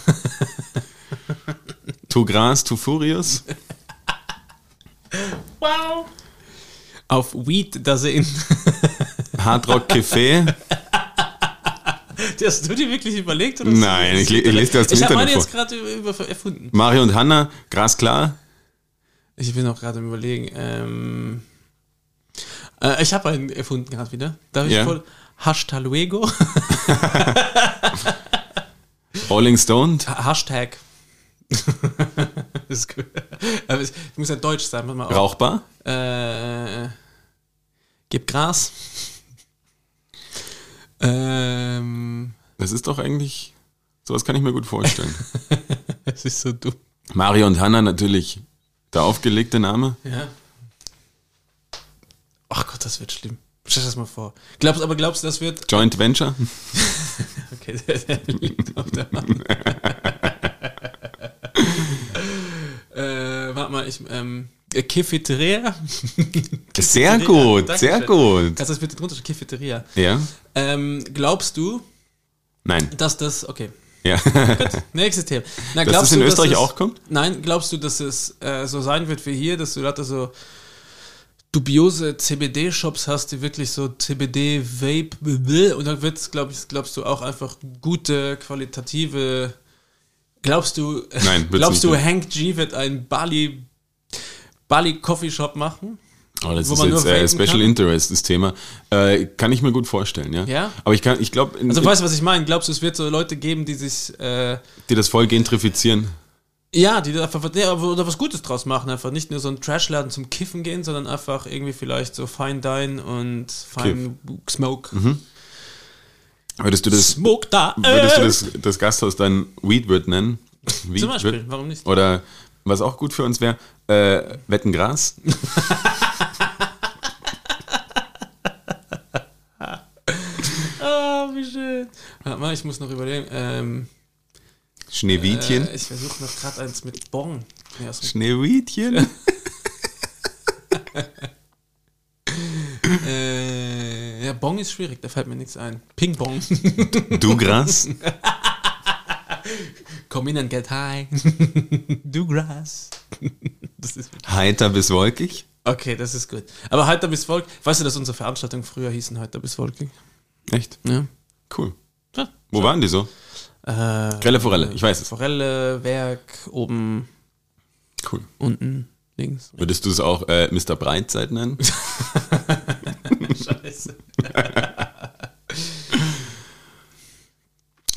Tu Gras, tu Furious? Wow. Auf Weed da sehen. Hard Rock Café? Hast du dir wirklich überlegt? Oder Nein, ich le- ich lese dir aus dem Ich habe meine Internet jetzt gerade über, erfunden. Mario und Hanna, Gras klar? Ich bin auch gerade im Überlegen. Ähm, äh, ich habe einen erfunden gerade wieder. Darf ich Ja. voll? Hashtag Luego. Rolling Stone? Hashtag. das ist gut. Aber es muss ja deutsch sein. Rauchbar? Äh, gib Gras. Ähm, Das ist doch eigentlich, sowas kann ich mir gut vorstellen. es ist so dumm. Mario und Hanna natürlich der aufgelegte Name. Ja. Ach Gott, das wird schlimm. Stell dir das mal vor. Glaubst, aber glaubst du, das wird. Joint Venture? Okay, der, der liegt auf der Hand. äh, warte mal, ich. Ähm, äh, Cafeteria? Sehr gut, Dankeschön. sehr gut. Kannst du das bitte drunter? Cafeteria. Ja? Ähm, glaubst du, Nein. dass das. Okay. Ja. Gut, nächstes Thema. Na, Dass das glaubst in du, Österreich es, auch kommt? Nein, glaubst du, dass es äh, so sein wird wie hier, dass du da so dubiose CBD-Shops hast, die wirklich so CBD-Vape und dann wird's, glaub ich, glaubst du, auch einfach gute, qualitative. Glaubst du, Nein, glaubst du. Hank G wird einen Bali, Bali Coffee Shop machen? Oh, das ist jetzt äh, Special kann? Interest, das Thema. Äh, kann ich mir gut vorstellen, ja. Ja? Aber ich kann, ich glaube, Also, weißt du, was ich meine? Glaubst du, es wird so Leute geben, die sich, äh, die das voll gentrifizieren. Ja, die einfach oder was Gutes draus machen, einfach nicht nur so einen Trashladen zum Kiffen gehen, sondern einfach irgendwie vielleicht so Fine Dine und Fine Smoke. Würdest du das, Smoke da. würdest du das, das Gasthaus dann Weedward nennen? Zum Weedward? Beispiel, warum nicht? Oder was auch gut für uns wäre, äh, Wettengras. Ah, wie schön. Warte mal, ich muss noch überlegen. Ähm, Schneewittchen. äh, ich versuche noch gerade eins mit Bong. Nee, dem- Schneewittchen. äh, ja, Bong ist schwierig, da fällt mir nichts ein. Ping Bong. Du Gras. Komm in and get high. du Grass. Das ist Heiter bis wolkig. Okay, das ist gut. Aber Heiter bis Volk, weißt du, dass unsere Veranstaltungen früher hießen Heiter bis Volkig? Echt? Ja. Cool. ja. Wo waren die so? Äh, Grelle Forelle, ich weiß es. Forelle, Werk, oben, Cool. unten, links. Würdest du es auch äh, Mr. Breitzeit nennen? Scheiße.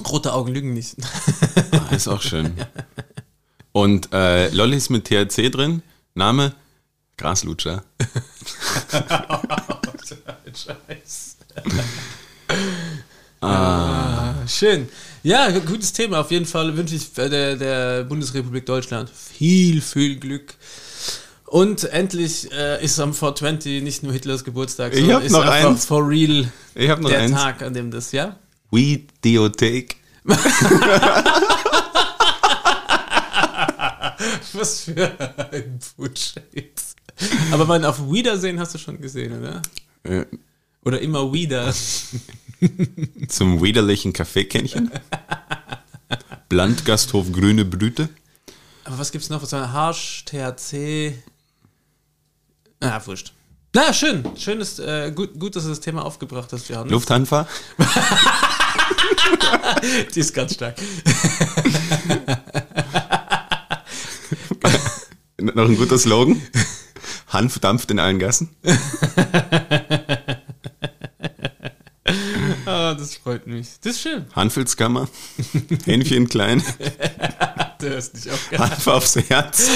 Rote Augen lügen nicht. Ah, ist auch schön. Und äh, Lollis mit THC drin. Name? Graslutscher. Scheiße. Schön. Ja, gutes Thema. Auf jeden Fall wünsche ich der, der Bundesrepublik Deutschland viel, viel Glück. Und endlich äh, ist am 420 nicht nur Hitlers Geburtstag, Ich sondern hab ist noch einfach eins. for real Ich habe noch der eins. Tag, an dem das, ja? We Deothek. Was für ein Bullshit. Aber mein Auf Wiedersehen hast du schon gesehen, oder? Äh, Oder immer wieder. zum widerlichen Kaffeekännchen. Blandgasthof Grüne Brüte. Aber was gibt's noch? Was war Harsch, THC? Ah, wurscht. Na, schön. Schön ist, äh, gut, gut, dass du das Thema aufgebracht hast, Johannes. Lufthansa. Die ist ganz stark. Noch ein guter Slogan. Hanf dampft in allen Gassen. Ah, das freut mich. Das ist schön. Hanfelskammer. Hähnchen klein. Du hörst nicht auf. Hanf aufs Herz.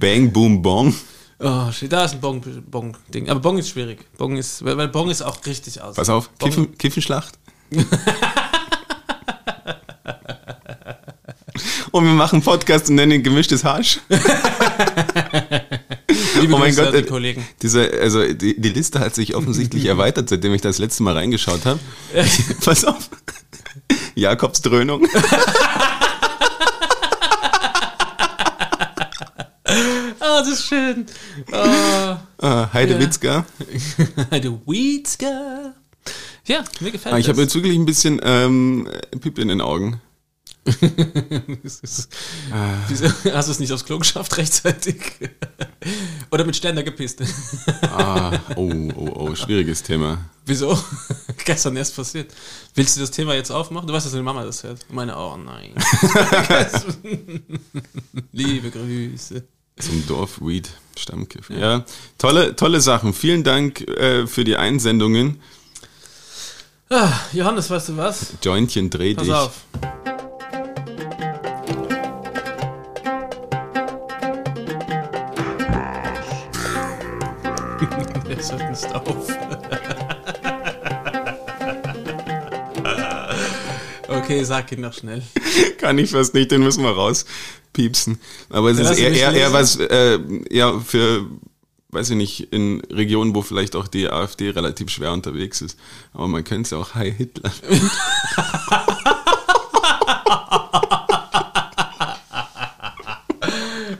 Bang, boom, bong. Oh, shit, da ist ein Bong- Bong-Ding. Aber Bong ist schwierig. Bong ist, weil Bong ist auch richtig aus. Pass auf, Bong, Kiffen, Kiffenschlacht. Und wir machen Podcast und nennen ihn gemischtes Hasch. Liebe Oh mein Grüße Gott, die Kollegen. Diese, also die, die Liste hat sich offensichtlich erweitert, seitdem ich das letzte Mal reingeschaut habe. Pass auf. Jakobsdröhnung. Ah, das ist schön. Ah, Ah, Heidewitzka. der Weedska. Ja, mir gefällt Ah, ich das. habe jetzt wirklich ein bisschen ähm, Pipi in den Augen. Ist- Wieso? Hast du es nicht aufs Klo geschafft rechtzeitig? Oder mit Ständer gepisst? Ah, oh, oh, oh, schwieriges Thema. Wieso? Gestern erst passiert. Willst du das Thema jetzt aufmachen? Du weißt, dass deine Mama das hört. Meine, oh nein. Liebe Grüße. Zum Dorfweed Stammkiff. Ja. tolle, tolle Sachen. Vielen Dank äh, für die Einsendungen. Ah, Johannes, weißt du was? Jointchen dreh Pass dich. auf. Nicht auf. okay, sag ihn noch schnell. Kann ich fast nicht, den müssen wir rauspiepsen. Aber es ist eher, eher, eher was, äh, ja, für, weiß ich nicht, in Regionen, wo vielleicht auch die AfD relativ schwer unterwegs ist. Aber man könnte es ja auch Hi Hitler.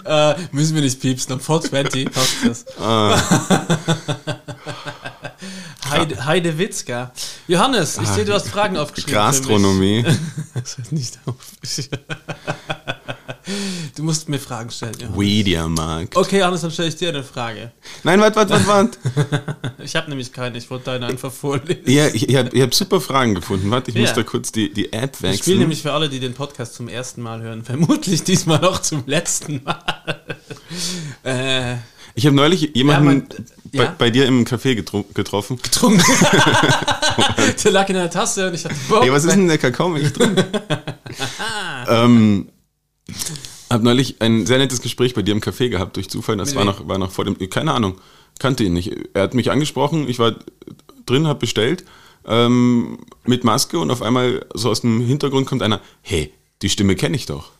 Äh, müssen wir nicht piepsen, am 420 passt das. Ah. Heide, Heide Witzka. Johannes, ich sehe, du hast Fragen aufgeschrieben. Gastronomie. Das hört nicht auf. Du musst mir Fragen stellen, Johannes. Mediamarkt. Okay, Johannes, dann stelle ich dir eine Frage. Nein, warte, warte, warte, warte. Ich habe nämlich keine, ich wollte deine einfach vorlesen. Ja, ich, ich habe ich hab super Fragen gefunden. Warte, ich Ja. muss da kurz die, die App Ich spiele wechseln. nämlich für alle, die den Podcast zum ersten Mal hören, vermutlich diesmal auch zum letzten Mal. äh, Ich habe neulich jemanden Ja, man- bei, ja? bei dir im Café getru getroffen. getrunken. Der lag in der Tasse und ich dachte, boah, Hey, was ist denn der Kakaomilch drin? ähm, hab neulich ein sehr nettes Gespräch bei dir im Café gehabt durch Zufall. Das war noch, war noch vor dem, keine Ahnung, kannte ihn nicht. Er hat mich angesprochen, ich war drin, hab bestellt ähm, mit Maske und auf einmal so aus dem Hintergrund kommt einer, hey, die Stimme kenne ich doch.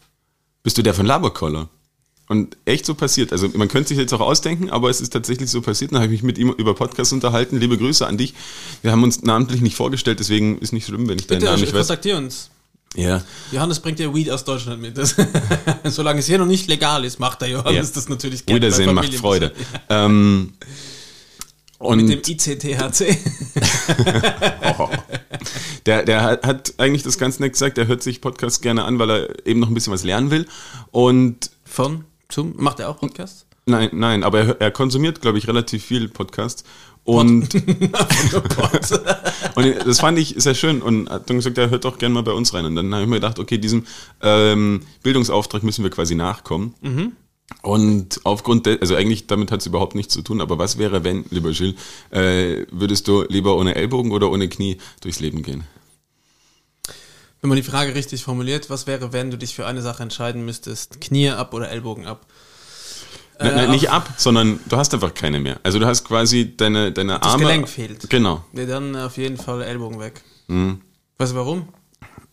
Bist du der von Laberkoller? Und echt so passiert. Also man könnte sich jetzt auch ausdenken, aber es ist tatsächlich so passiert. Dann habe ich mich mit ihm über Podcast unterhalten. Liebe Grüße an dich. Wir haben uns namentlich nicht vorgestellt, deswegen ist nicht schlimm, wenn ich deinen Bitte, Namen nicht weiß. kontaktier uns. Ja, Johannes bringt dir Weed aus Deutschland mit. Das, solange es hier noch nicht legal ist, macht der Johannes Ja. das natürlich gerne. Wiedersehen macht Freude. Ähm, und Mit dem ICTHC. oh, der, der hat, hat eigentlich das ganz nett gesagt, er hört sich Podcasts gerne an, weil er eben noch ein bisschen was lernen will. Und Von, zum, macht er auch Podcast? nein, nein, aber er, er konsumiert, glaube ich, relativ viel Podcasts. Und, und das fand ich sehr schön und hat dann gesagt, er hört doch gerne mal bei uns rein. Und dann habe ich mir gedacht, okay, diesem ähm, Bildungsauftrag müssen wir quasi nachkommen. Und aufgrund, de also eigentlich damit hat es überhaupt nichts zu tun, aber was wäre, wenn, lieber Gilles, äh, würdest du lieber ohne Ellbogen oder ohne Knie durchs Leben gehen? Wenn man die Frage richtig formuliert, was wäre, wenn du dich für eine Sache entscheiden müsstest? Knie ab oder Ellbogen ab? Nein, nein, nicht ab, sondern du hast einfach keine mehr. Also du hast quasi deine, deine Das Arme. Gelenk fehlt. Genau. Nee, dann auf jeden Fall Ellbogen weg. Mhm. Weißt du warum?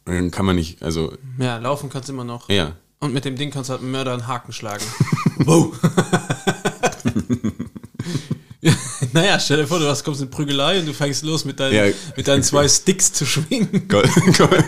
Dann kann man nicht, also, Ja, laufen kannst du immer noch. ja. Und mit dem Ding kannst du halt einen Mörder einen Haken schlagen. wow. naja, stell dir vor, du hast, kommst in Prügelei und du fängst los mit deinen, Ja. mit deinen zwei Sticks zu schwingen. Gol Gol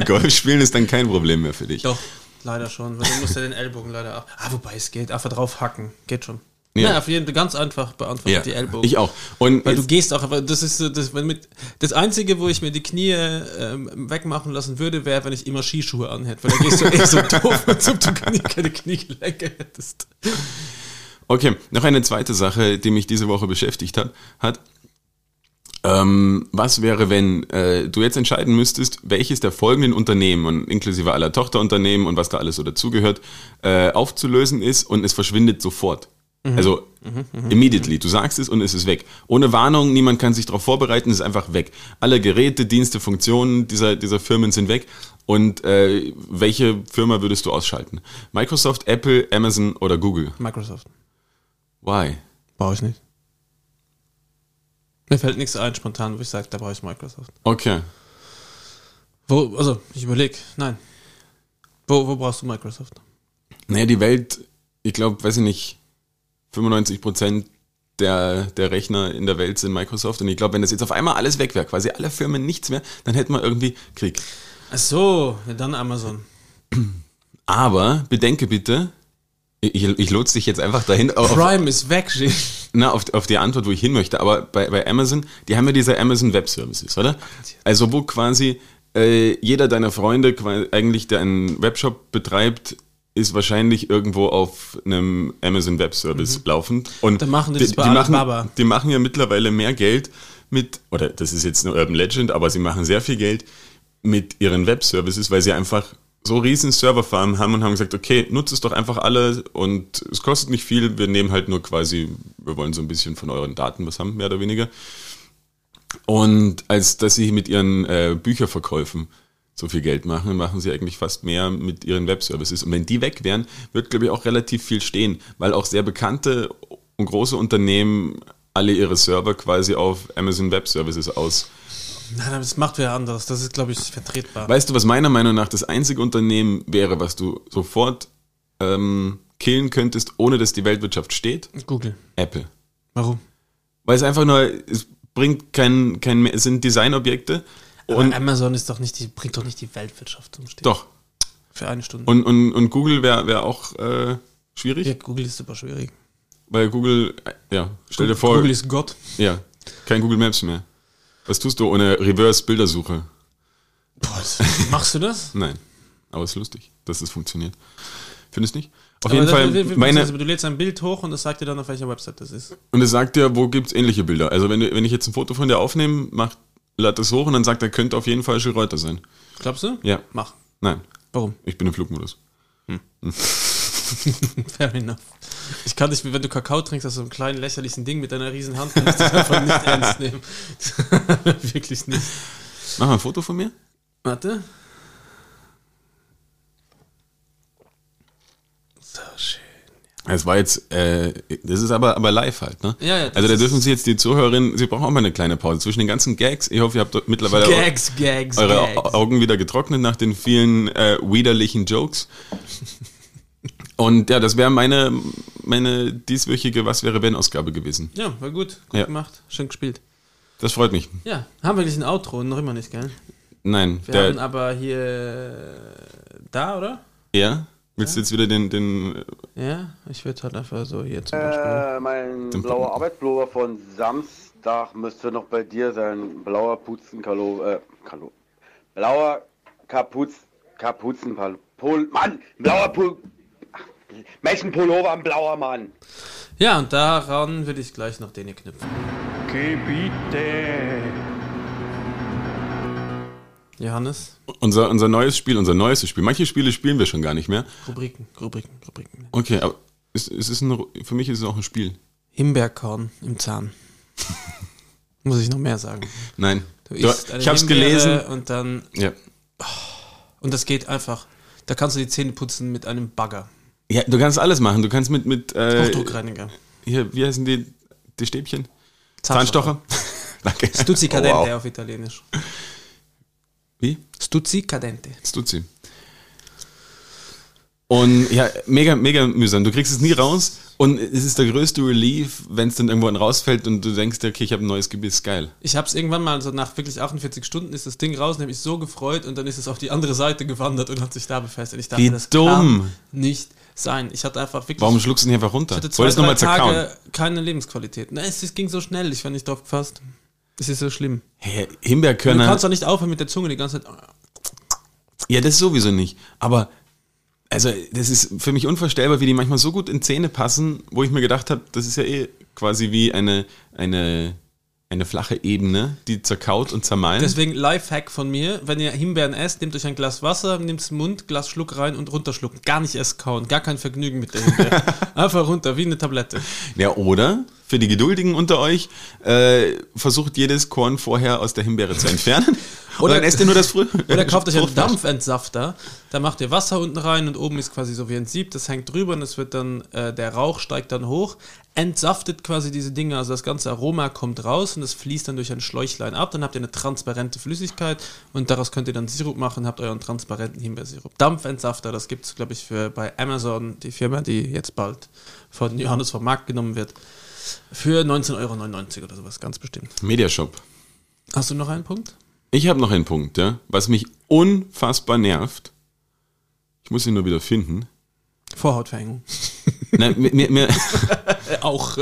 Golf spielen ist dann kein Problem mehr für dich. Doch, leider schon. Weil du musst ja den Ellbogen leider auch. Ah, wobei es geht. Einfach drauf hacken. Geht schon. Ja. Ja, auf jeden Fall ganz einfach beantwortet Ja, die Ellbogen. ich auch. Und Weil du gehst auch, aber das ist so, das, wenn mit, das Einzige, wo ich mir die Knie ähm, wegmachen lassen würde, wäre, wenn ich immer Skischuhe anhätte. Weil da gehst du eh so doof, als ob du keine Kniegelenke hättest. Okay, noch eine zweite Sache, die mich diese Woche beschäftigt hat. hat ähm, was wäre, wenn äh, du jetzt entscheiden müsstest, welches der folgenden Unternehmen und inklusive aller Tochterunternehmen und was da alles so dazugehört, äh, aufzulösen ist und es verschwindet sofort. Also immediately. Du sagst es und es ist weg. Ohne Warnung, niemand kann sich darauf vorbereiten, es ist einfach weg. Alle Geräte, Dienste, Funktionen dieser, dieser Firmen sind weg. Und äh, welche Firma würdest du ausschalten? Microsoft, Apple, Amazon oder Google? Microsoft. Why? Brauche ich nicht. Mir fällt nichts ein spontan, wo ich sage, da brauche ich Microsoft. Okay. Wo, also, ich überlege, nein. Wo, wo brauchst du Microsoft? Naja, die Welt, ich glaube, weiß ich nicht, 95 Prozent der, der Rechner in der Welt sind Microsoft. Und ich glaube, wenn das jetzt auf einmal alles weg wäre, quasi alle Firmen nichts mehr, dann hätten wir irgendwie Krieg. Ach so, ja, dann Amazon. Aber bedenke bitte, ich, ich lotse dich jetzt einfach dahin auf, Prime ist weg. Na, auf, auf die Antwort, wo ich hin möchte. Aber bei, bei Amazon, die haben ja diese Amazon Web Services, oder? Also wo quasi äh, jeder deiner Freunde, eigentlich, der einen Webshop betreibt, ist wahrscheinlich irgendwo auf einem Amazon Web Service laufend. Und Mhm. Dann machen die das bei machen, Alibaba. die machen ja mittlerweile mehr Geld mit, oder das ist jetzt eine Urban Legend, aber sie machen sehr viel Geld mit ihren Web Services, weil sie einfach so riesen Serverfarmen haben und haben gesagt, okay, nutzt es doch einfach alle und es kostet nicht viel, wir nehmen halt nur quasi, wir wollen so ein bisschen von euren Daten was haben, mehr oder weniger. Und als dass sie mit ihren äh, Bücherverkäufen so viel Geld machen, machen sie eigentlich fast mehr mit ihren Webservices. Und wenn die weg wären, wird, glaube ich, auch relativ viel stehen, weil auch sehr bekannte und große Unternehmen alle ihre Server quasi auf Amazon Web Services aus. Nein, aber das macht wer anderes. Das ist, glaube ich, vertretbar. Weißt du, was meiner Meinung nach das einzige Unternehmen wäre, was du sofort ähm, killen könntest, ohne dass die Weltwirtschaft steht? Google. Apple. Warum? Weil es einfach nur, es bringt kein, kein mehr, es sind Designobjekte Und und Amazon ist doch nicht die, bringt doch nicht die Weltwirtschaft zum Stehen. doch. Für eine Stunde. Und, und, und Google wäre wär auch äh, schwierig, ja, Google ist super schwierig. weil Google, äh, ja, stell dir vor, Google ist Gott. ja, kein Google Maps mehr. Was tust du ohne Reverse-Bildersuche? Machst du das? Nein, aber es ist lustig, dass das funktioniert. Findest nicht? Auf Aber jeden Fall, meine, also, du lädst ein Bild hoch und das sagt dir dann, auf welcher Website das ist. und es sagt dir, wo gibt's ähnliche Bilder. Also wenn, du, wenn ich jetzt ein Foto von dir aufnehme, macht, lad das hoch und dann sagt er, könnte auf jeden Fall Gilles Reuter sein. Glaubst du? Ja, Mach. nein, Warum? ich bin im Flugmodus. Fair enough. Ich kann dich, wenn du Kakao trinkst, aus so einem kleinen lächerlichen Ding mit deiner riesen Hand, kann ich das einfach nicht ernst nehmen. Wirklich nicht. Mach mal ein Foto von mir. Warte. So schön. Es war jetzt, äh, das ist aber, aber live halt, ne? Ja, ja, das Also da dürfen Sie jetzt die Zuhörerinnen, Sie brauchen auch mal eine kleine Pause zwischen den ganzen Gags. Ich hoffe, ihr habt mittlerweile Gags, Gags, eure Gags. Augen wieder getrocknet nach den vielen äh, widerlichen Jokes. Und ja, das wäre meine, meine dieswöchige Was wäre wenn Ausgabe gewesen. Ja, war gut. Gut Ja. gemacht. Schön gespielt. Das freut mich. Ja, haben wir gleich ein Outro? Noch immer nicht, gell? Nein, Wir haben aber hier da, oder? ja, willst du jetzt wieder den, den, Ja, ich würde halt einfach so hier zum Beispiel. Äh, mein blauer Arbeitspullover von Samstag müsste noch bei dir sein. Blauer Puzenkalo, äh, Kalo. Blauer Kapuz, Kapuzenpal, Mann, blauer Pul, Ach, Menschenpullover, ein blauer Mann. Ja, und daran würde ich gleich noch den hier knüpfen. Gebiete. Johannes, unser, unser neues Spiel, unser neuestes Spiel. Manche Spiele spielen wir schon gar nicht mehr. Rubriken, Rubriken, Rubriken. Okay, aber es, es ist ein, für mich ist es auch ein Spiel. Himbeerkorn im Zahn. Muss ich noch mehr sagen. Nein. Du Du, isst eine ich hab's Himbeere gelesen. Und dann, Ja. und das geht einfach. Da kannst du die Zähne putzen mit einem Bagger. Ja, du kannst alles machen. Du kannst mit, mit äh, Hochdruckreiniger. hier, wie heißen die, die Stäbchen? Zahnstocher. Danke. Stuzzi Oh, cadente wow. auf Italienisch. Wie? Stuzzi cadente. Stuzzi. Und ja, mega, mega mühsam. Du kriegst es nie raus und es ist der größte Relief, wenn es dann irgendwann rausfällt und du denkst okay, ich habe ein neues Gebiss, geil. Ich habe es irgendwann mal, so nach wirklich 48 Stunden ist das Ding raus mich so gefreut und dann ist es auf die andere Seite gewandert und hat sich da befestigt. Ich dachte, Wie das dumm. kann nicht sein. Ich hatte einfach wirklich Warum schluckst du nicht einfach runter? ich hatte zwei, drei? Tage keine Lebensqualität. Nein, es, es ging so schnell, ich war nicht drauf gefasst. Es ist so schlimm. Hey, Du Himbeerkörner. kannst doch nicht aufhören mit der Zunge die ganze Zeit. Ja, das sowieso nicht. Aber also das ist für mich unvorstellbar, wie die manchmal so gut in Zähne passen, wo ich mir gedacht habe, das ist ja eh quasi wie eine, eine, eine flache Ebene, die zerkaut und zermahlen. Deswegen Lifehack von mir, wenn ihr Himbeeren esst, nehmt euch ein Glas Wasser, nehmt es im Mund, Glas Schluck rein und runterschlucken. Gar nicht erst kauen, gar kein Vergnügen mit der Himbeere. Einfach runter, wie eine Tablette. Ja, oder für die Geduldigen unter euch, äh, versucht jedes Korn vorher aus der Himbeere zu entfernen. Oder- dann esst ihr nur das Früh. Oder kauft euch einen. Dampfentsafter, da macht ihr Wasser unten rein und oben ist quasi so wie ein Sieb, das hängt drüber und es wird dann, äh, der Rauch steigt dann hoch, entsaftet quasi diese Dinge, also das ganze Aroma kommt raus und es fließt dann durch ein Schläuchlein ab, dann habt ihr eine transparente Flüssigkeit und daraus könnt ihr dann Sirup machen, habt euren transparenten Himbeersirup. Dampfentsafter, das gibt es, glaube ich, für bei Amazon, die Firma, die jetzt bald von Johannes vom Markt genommen wird, für 19,99 Euro oder sowas, ganz bestimmt. Mediashop. Hast du noch einen Punkt? Ich habe noch einen Punkt, ja, was mich unfassbar nervt. Ich muss ihn nur wieder finden. Vorhautverhängung. Nein, mir, mir, mir auch.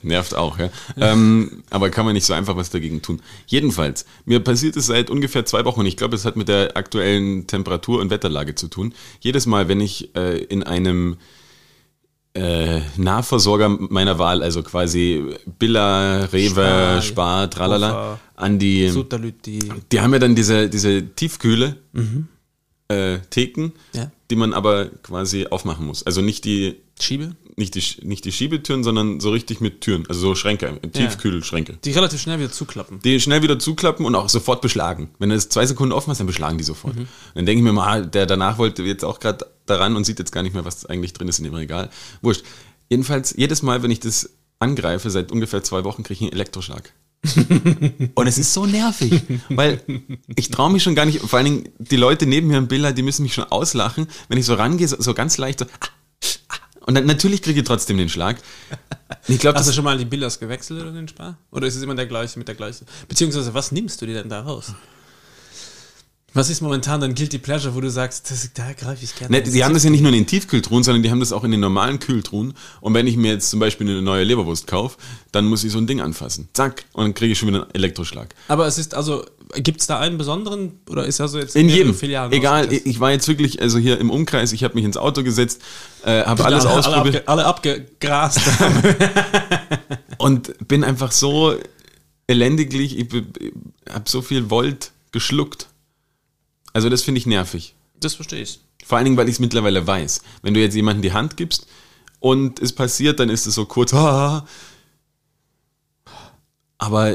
nervt auch, ja. ähm, aber kann man nicht so einfach was dagegen tun. Jedenfalls, mir passiert es seit ungefähr zwei Wochen und ich glaube, es hat mit der aktuellen Temperatur- und Wetterlage zu tun. Jedes Mal, wenn ich äh, in einem äh, Nahversorger meiner Wahl, also quasi Billa, Rewe, Spar, Spar, Tralala, an die, Sutterlüt, die haben ja dann diese, diese Tiefkühle äh, Theken, Ja. die man aber quasi aufmachen muss. Also nicht die, Schiebe, nicht die, nicht die Schiebetüren, sondern so richtig mit Türen, also so Schränke, Tiefkühlschränke. die relativ schnell wieder zuklappen. Die schnell wieder zuklappen und auch sofort beschlagen. Wenn du es zwei Sekunden offen hast, dann beschlagen die sofort. Dann denke ich mir mal, ah, der danach wollte jetzt auch gerade daran und sieht jetzt gar nicht mehr, was eigentlich drin ist in dem Regal. Wurscht. Jedenfalls, jedes Mal, wenn ich das angreife, seit ungefähr zwei Wochen, kriege ich einen Elektroschlag. und es ist so nervig, weil ich traue mich schon gar nicht, vor allen Dingen die Leute neben mir im Bilder, die müssen mich schon auslachen, wenn ich so rangehe, so, so ganz leicht so, ah, und dann natürlich kriege ich trotzdem den Schlag. Ich glaube, Hast du schon mal die Billers gewechselt oder den Spar? Oder ist es immer der gleiche mit der gleichen? Beziehungsweise, was nimmst du dir denn da raus? Was ist momentan dein Guilty Pleasure, wo du sagst, das, da greife ich gerne? Ne, die haben das ja nicht nur in den Tiefkühltruhen, sondern die haben das auch in den normalen Kühltruhen. Und wenn ich mir jetzt zum Beispiel eine neue Leberwurst kaufe, dann muss ich so ein Ding anfassen. Zack. Und dann kriege ich schon wieder einen Elektroschlag. Aber es ist also, gibt es da einen besonderen oder ist also jetzt In jedem. Filialen Egal, ich war jetzt wirklich, also hier im Umkreis, ich habe mich ins Auto gesetzt, äh, habe alles alle, ausprobiert Alle, abge, alle abgegrast. und bin einfach so elendiglich, ich, habe so viel Volt geschluckt. Also das finde ich nervig. das verstehe ich. Vor allen Dingen, weil ich es mittlerweile weiß. Wenn du jetzt jemandem die Hand gibst und es passiert, dann ist es so kurz. Aber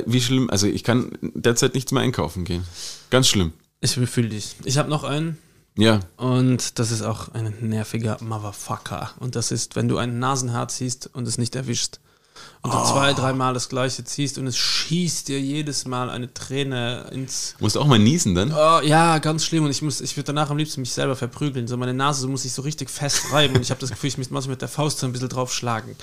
wie schlimm, also ich kann derzeit nichts mehr einkaufen gehen. Ganz schlimm. Ich fühle dich. Ich habe noch einen. Ja, Und das ist auch ein nerviger Motherfucker. Und das ist, wenn du ein Nasenhaar ziehst und es nicht erwischst. Und du zwei, dreimal das gleiche ziehst und es schießt dir jedes Mal eine Träne ins. musst auch mal niesen dann. Oh, ja, ganz schlimm. Und ich muss, ich würde danach am liebsten mich selber verprügeln. So meine Nase so muss ich so richtig fest reiben. Und ich habe das Gefühl, ich muss manchmal mit der Faust so ein bisschen drauf schlagen.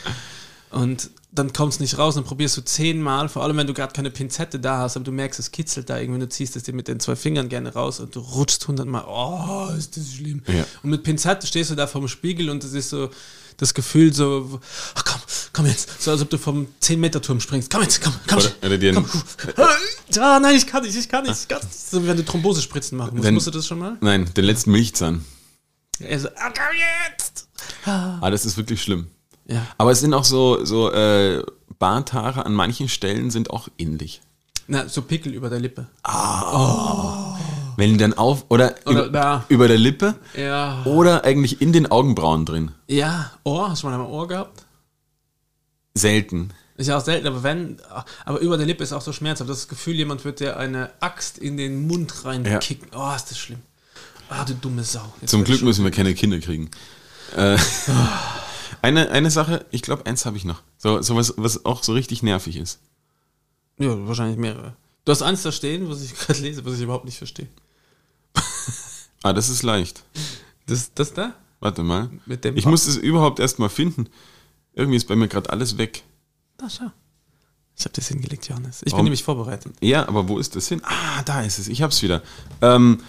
Und dann kommt es nicht raus, dann probierst du zehnmal, vor allem wenn du gerade keine Pinzette da hast, aber du merkst, es kitzelt da irgendwie, du ziehst es dir mit den zwei Fingern gerne raus und du rutschst hundertmal, oh, ist das schlimm. Ja. Und mit Pinzette stehst du da vorm Spiegel und es ist so das Gefühl so, ach komm, komm jetzt, so als ob du vom 10-Meter-Turm springst, komm jetzt, komm, komm, Oder, dir komm. Ah, nein, ich kann nicht, ich kann nicht, ich kann nicht. So wie wenn du Thrombosespritzen machen musst. Wenn- Musst du das schon mal? Nein, den letzten Milchzahn. Er so, ah, komm jetzt! Ah, das ist wirklich schlimm. Ja. Aber es sind auch so, so äh, Barthaare an manchen Stellen sind auch ähnlich. Na, so Pickel über der Lippe. Wenn die dann auf, oder, Oder über, über der Lippe Ja. oder eigentlich in den Augenbrauen drin. Ja, Ohr, hast du mal ein Ohr gehabt? Selten. Ist ja auch selten, aber wenn, aber über der Lippe ist auch so schmerzhaft. Das Gefühl, jemand wird dir eine Axt in den Mund reinkicken. Oh, ist das schlimm. Ah, du dumme Sau. Jetzt Zum Glück müssen wir keine Kinder kriegen. Äh, eine, eine Sache, ich glaube, eins habe ich noch. So, so was, was auch so richtig nervig ist. Ja, wahrscheinlich mehrere. Du hast eins da stehen, was ich gerade lese, was ich überhaupt nicht verstehe. Ah, das ist leicht. Das, das da? Warte mal. Mit dem ich Bach. muss es überhaupt erst mal finden. Irgendwie ist bei mir gerade alles weg. Da, schau. Ich habe das hingelegt, Johannes. Ich Warum? bin nämlich vorbereitet. Ja, aber wo ist das hin? Ah, da ist es. Ich hab's wieder. Ähm,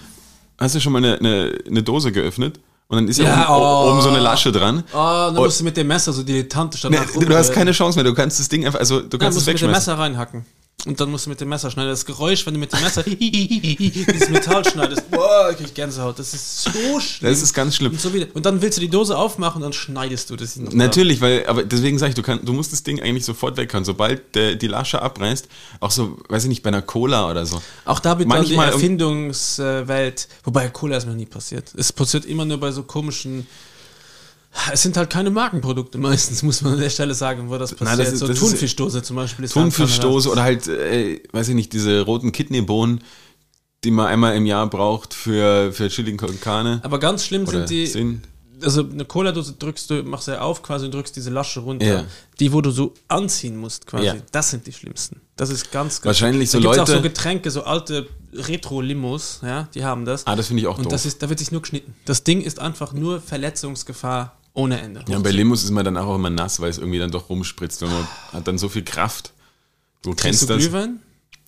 hast du schon mal eine, eine, eine Dose geöffnet? Und dann ist ja, Ja, oben, oh. oben so eine Lasche dran. Oh, dann musst du mit dem Messer so dilettantisch danach du, du hast keine Chance mehr. Du kannst das Ding einfach, also du kannst es musst du mit dem wegschmeißen. Messer reinhacken. Und dann musst du mit dem Messer schneiden. Das Geräusch, wenn du mit dem Messer dieses Metall schneidest, boah, ich krieg Gänsehaut. Das ist so schlimm. Das ist ganz schlimm. und, so wieder. und dann willst du die Dose aufmachen und dann schneidest du das. Natürlich, weil, aber deswegen sage ich, du, kann, du musst das Ding eigentlich sofort weghauen. Sobald der, die Lasche abreißt, auch so, weiß ich nicht, bei einer Cola oder so. Auch da bitte die Erfindungswelt, wobei Cola ist noch nie passiert. Es passiert immer nur bei so komischen. Es sind halt keine Markenprodukte meistens, muss man an der Stelle sagen, wo das passiert. das ist- so das Thunfischdose zum Beispiel. Ist Thunfischdose oder halt, äh, weiß ich nicht, diese roten Kidneybohnen, die man einmal im Jahr braucht für, für Chili con Carne. Aber ganz schlimm sind die. Sinn. Also eine Cola-Dose drückst du, machst du auf quasi und drückst diese Lasche runter. Ja. Die, wo du so anziehen musst quasi. Ja. Das sind die schlimmsten. Das ist ganz, ganz Wahrscheinlich so da gibt's Leute- auch so Getränke, so alte Retro-Limos, ja, die haben das. Ah, das finde ich auch und doof. das ist, da wird sich nur geschnitten. Das Ding ist einfach nur Verletzungsgefahr ohne Ende. Ja, bei Limos ist man dann auch immer nass, weil es irgendwie dann doch rumspritzt und man hat dann so viel Kraft. Du Trinkst kennst du das. Glühwein?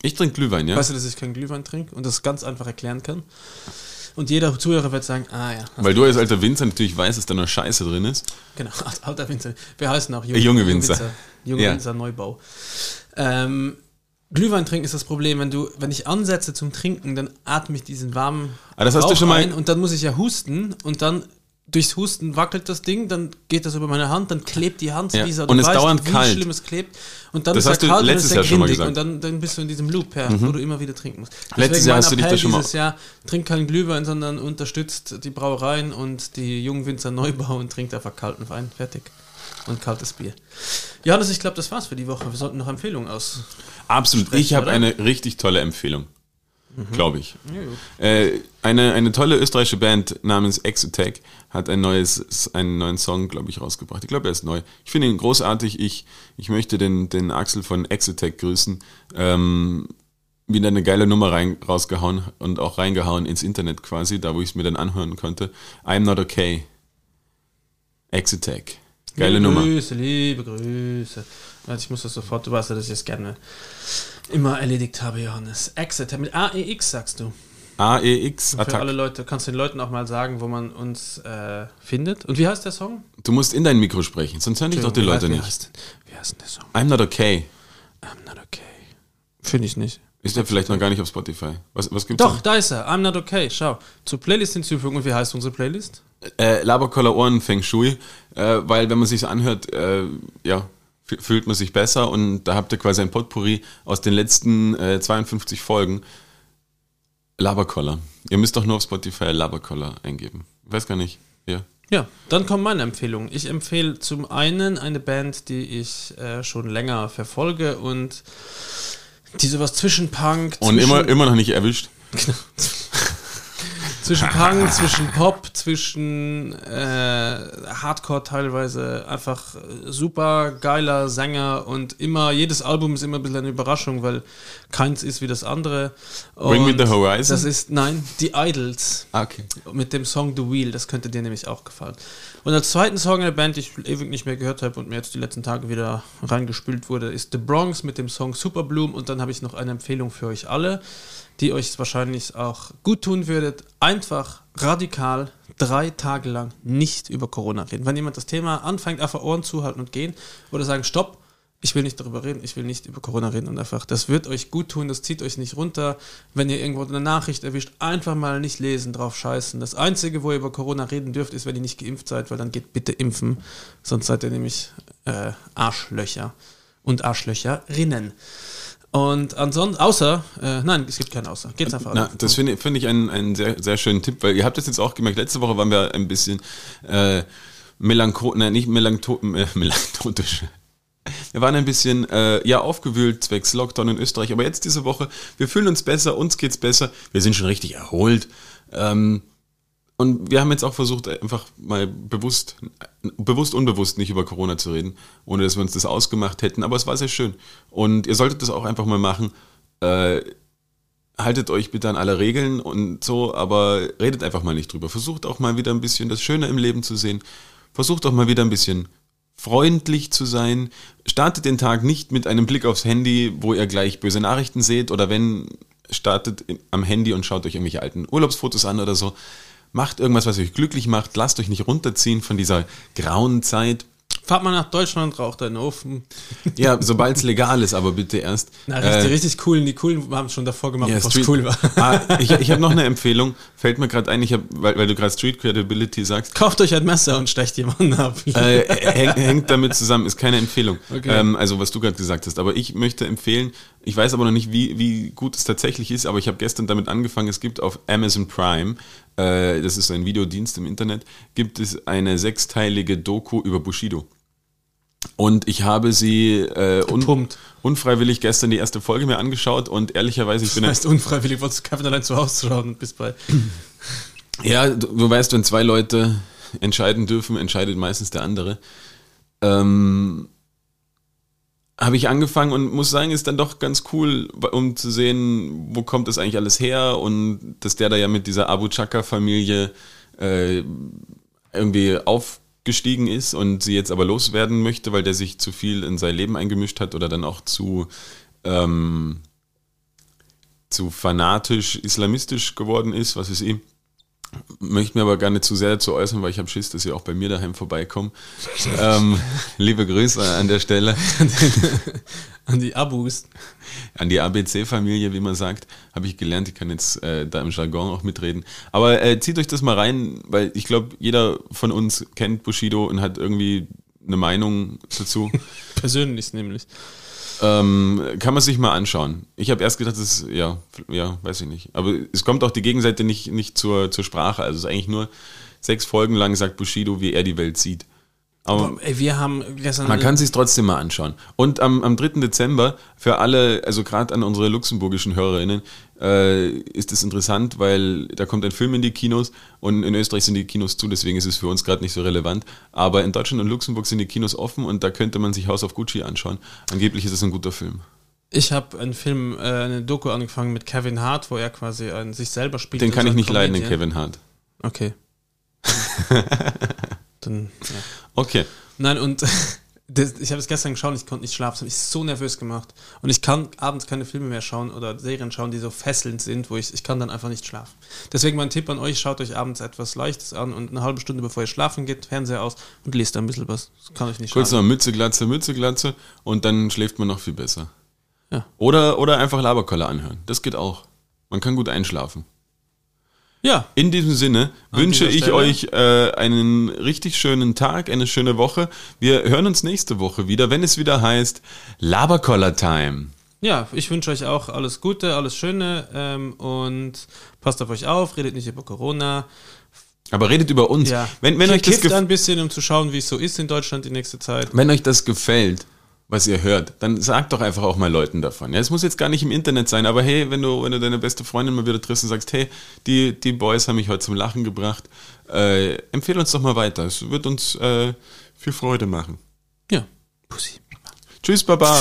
Ich trinke Glühwein, ja. Weißt du, dass ich keinen Glühwein trinke und das ganz einfach erklären kann? Und jeder Zuhörer wird sagen, ah ja, Weil du als alter Winzer natürlich weißt, dass da nur Scheiße drin ist. Genau, alter Winzer. Wir heißen auch Äh, junge Winzer. Junge Ja. Winzer Neubau. Ähm, Glühwein trinken ist das Problem, wenn du, wenn ich ansetze zum Trinken, dann atme ich diesen warmen Ah, das hast du schon mal- ein und dann muss ich ja husten und dann durchs Husten wackelt das Ding, dann geht das über meine Hand, dann klebt die Hand Ja. wie so, Und es weißt, dauernd wie kalt. schlimm es klebt und dann Das ist hast du er kalt letztes und ist Jahr schon mal gesagt. Mhm. und dann, dann bist du in diesem Loop, ja, wo du immer wieder trinken musst. Letztes Jahr hast du dich da schon mal- dieses Jahr, trink keinen Glühwein, sondern unterstützt die Brauereien und die jungen Winzer Neubau und trinkt einfach kalten Wein, fertig. Und kaltes Bier. Johannes, ich glaube, das war's für die Woche. Wir sollten noch Empfehlungen aus. Absolut. Ich habe eine richtig tolle Empfehlung. Glaube ich. Äh, eine, eine tolle österreichische Band namens Exotech hat ein neues, einen neuen Song, glaube ich, rausgebracht. Ich glaube, er ist neu. Ich finde ihn großartig. Ich, ich möchte den, den Axel von Exotech grüßen. Ähm, wieder eine geile Nummer rein, rausgehauen und auch reingehauen ins Internet quasi, da wo ich es mir dann anhören konnte. I'm not okay. Exotech. Geile liebe Nummer. Grüße, liebe Grüße. Also ich muss das sofort, du weißt ja, dass ich es gerne immer erledigt habe, Johannes. Exit, mit AEX sagst du. AEX Für alle Attack. Leute, kannst du den Leuten auch mal sagen, wo man uns äh, findet. Und wie heißt der Song? Du musst in dein Mikro sprechen, sonst hören dich doch die Wie Leute heißt- wie nicht. Heißt, denn- wie heißt denn der Song? I'm not okay. I'm not okay. Finde ich nicht. Ist der vielleicht noch gar nicht auf Spotify? Was, was gibt's Doch, da ist er. I'm not okay. Schau. Zur Playlist hinzufügen. Und wie heißt unsere Playlist? Äh, Laberkoller Ohren Feng Shui, äh, weil wenn man sich anhört, äh, ja, fühlt man sich besser und da habt ihr quasi ein Potpourri aus den letzten äh, 52 Folgen. Laberkoller. Ihr müsst doch nur auf Spotify Laberkoller eingeben. Ich weiß gar nicht. Ja. Ja, dann kommt meine Empfehlung. Ich empfehle zum einen eine Band, die ich äh, schon länger verfolge und die sowas zwischen Punk, Und zwischen, immer, immer noch nicht erwischt. zwischen Punk, zwischen Pop, zwischen äh, Hardcore teilweise einfach äh, super geiler Sänger und immer, jedes Album ist immer ein bisschen eine Überraschung, weil keins ist wie das andere. Bring Me Und the Horizon? Das ist, nein, die Idols. Ah, okay. Mit dem Song The Wheel, das könnte dir nämlich auch gefallen. Und als zweiten Song der Band, die ich ewig nicht mehr gehört habe und mir jetzt die letzten Tage wieder reingespült wurde, ist The Bronx mit dem Song Super Bloom. Und dann habe ich noch eine Empfehlung für euch alle, die euch wahrscheinlich auch gut tun würdet. Einfach radikal drei Tage lang nicht über Corona reden. Wenn jemand das Thema anfängt, einfach Ohren zuhalten und gehen oder sagen, stopp, ich will nicht darüber reden, ich will nicht über Corona reden und einfach, das wird euch gut tun, das zieht euch nicht runter. Wenn ihr irgendwo eine Nachricht erwischt, einfach mal nicht lesen, drauf scheißen. Das Einzige, wo ihr über Corona reden dürft, ist, wenn ihr nicht geimpft seid, weil dann geht bitte impfen, sonst seid ihr nämlich äh, Arschlöcher und Arschlöcherinnen. Und ansonsten, außer, äh, nein, es gibt keinen Außer. Geht's einfach Na, das finde find ich einen, einen sehr, sehr schönen Tipp, weil ihr habt das jetzt auch gemerkt, letzte Woche waren wir ein bisschen äh, melancho nein, nicht melancho äh, melancholisch. Wir waren ein bisschen äh, ja aufgewühlt zwecks Lockdown in Österreich, aber jetzt diese Woche, wir fühlen uns besser, uns geht's besser, wir sind schon richtig erholt. Ähm, und wir haben jetzt auch versucht, einfach mal bewusst, bewusst, unbewusst nicht über Corona zu reden, ohne dass wir uns das ausgemacht hätten. Aber es war sehr schön. Und ihr solltet das auch einfach mal machen. Äh, haltet euch bitte an alle Regeln und so, aber redet einfach mal nicht drüber. Versucht auch mal wieder ein bisschen das Schöne im Leben zu sehen. Versucht auch mal wieder ein bisschen freundlich zu sein. Startet den Tag nicht mit einem Blick aufs Handy, wo ihr gleich böse Nachrichten seht oder wenn, startet am Handy und schaut euch irgendwelche alten Urlaubsfotos an oder so. Macht irgendwas, was euch glücklich macht. Lasst euch nicht runterziehen von dieser grauen Zeit. Fahrt mal nach Deutschland, raucht einen Ofen. Ja, sobald es legal ist, aber bitte erst. Na, richtig, äh, richtig coolen. Die coolen haben es schon davor gemacht, ja, bevor es cool war. Ah, ich ich habe noch eine Empfehlung. Fällt mir gerade ein, ich hab, weil, weil du gerade Street Credibility sagst. Kauft euch ein Messer und stecht jemanden ab. Äh, häng, hängt damit zusammen, ist keine Empfehlung. Okay. Ähm, also was du gerade gesagt hast. Aber ich möchte empfehlen, ich weiß aber noch nicht, wie, wie gut es tatsächlich ist, aber ich habe gestern damit angefangen, es gibt auf Amazon Prime, äh, das ist ein Videodienst im Internet, gibt es eine sechsteilige Doku über Bushido. Und ich habe sie äh, un unfreiwillig gestern die erste Folge mir angeschaut und ehrlicherweise ich bin das heißt unfreiwillig, wolltest du Kevin allein zu Hause schauen bis bei. Ja, du, du, weißt, wenn zwei Leute entscheiden dürfen, entscheidet meistens der andere. Ähm, habe ich angefangen und muss sagen, ist dann doch ganz cool, um zu sehen, wo kommt das eigentlich alles her und dass der da ja mit dieser Abu Chaka-Familie äh, irgendwie auf gestiegen ist und sie jetzt aber loswerden möchte, weil der sich zu viel in sein Leben eingemischt hat oder dann auch zu, ähm, zu fanatisch islamistisch geworden ist, was ist ihm. Möchte mir aber gar nicht zu sehr dazu äußern, weil ich habe Schiss, dass sie auch bei mir daheim vorbeikommen. ähm, liebe Grüße an der Stelle. an die Abus. An die ABC-Familie, wie man sagt, habe ich gelernt. Ich kann jetzt äh, da im Jargon auch mitreden. Aber äh, zieht euch das mal rein, weil ich glaube, jeder von uns kennt Bushido und hat irgendwie eine Meinung dazu. Persönlich nämlich. Ähm, kann man sich mal anschauen. Ich habe erst gedacht, das ist, ja, ja, weiß ich nicht. Aber es kommt auch die Gegenseite nicht, nicht zur, zur Sprache. Also es ist eigentlich nur sechs Folgen lang sagt Bushido, wie er die Welt sieht. Aber ey, wir haben man kann sich trotzdem mal anschauen. Und am, am 3. Dezember für alle, also gerade an unsere luxemburgischen Hörerinnen, äh, ist es interessant, weil da kommt ein Film in die Kinos und in Österreich sind die Kinos zu, deswegen ist es für uns gerade nicht so relevant. Aber in Deutschland und Luxemburg sind die Kinos offen und da könnte man sich House of Gucci anschauen. Angeblich ist es ein guter Film. Ich habe einen Film, äh, eine Doku angefangen mit Kevin Hart, wo er quasi an sich selber spielt. Den kann ich nicht leiden, den Kevin Hart. Okay. Dann, ja. Okay. Nein, und das, ich habe es gestern geschaut, ich konnte nicht schlafen, das hat mich so nervös gemacht. Und ich kann abends keine Filme mehr schauen oder Serien schauen, die so fesselnd sind, wo ich, ich kann dann einfach nicht schlafen. Deswegen mein Tipp an euch, schaut euch abends etwas Leichtes an und eine halbe Stunde bevor ihr schlafen geht, Fernseher aus und lest ein bisschen was. Das kann euch nicht Kurz noch Mütze, Glatze, Mütze, Glatze und dann schläft man noch viel besser. Ja. Oder, oder einfach Laberkolle anhören. Das geht auch. Man kann gut einschlafen. Ja. In diesem Sinne An wünsche ich Stelle. euch äh, einen richtig schönen Tag, eine schöne Woche. Wir hören uns nächste Woche wieder, wenn es wieder heißt Labercollar Time. Ja, ich wünsche euch auch alles Gute, alles Schöne ähm, und passt auf euch auf, redet nicht über Corona. Aber redet über uns. Ja. Wenn, wenn euch das ein bisschen, um zu schauen, wie es so ist in Deutschland die nächste Zeit. Wenn euch das gefällt, was ihr hört, dann sagt doch einfach auch mal Leuten davon. Ja, es muss jetzt gar nicht im Internet sein, aber hey, wenn du, wenn du deine beste Freundin mal wieder triffst und sagst, hey, die, die Boys haben mich heute zum Lachen gebracht, äh, empfehle uns doch mal weiter. Es wird uns äh, viel Freude machen. Ja, Pussy. Tschüss, Baba.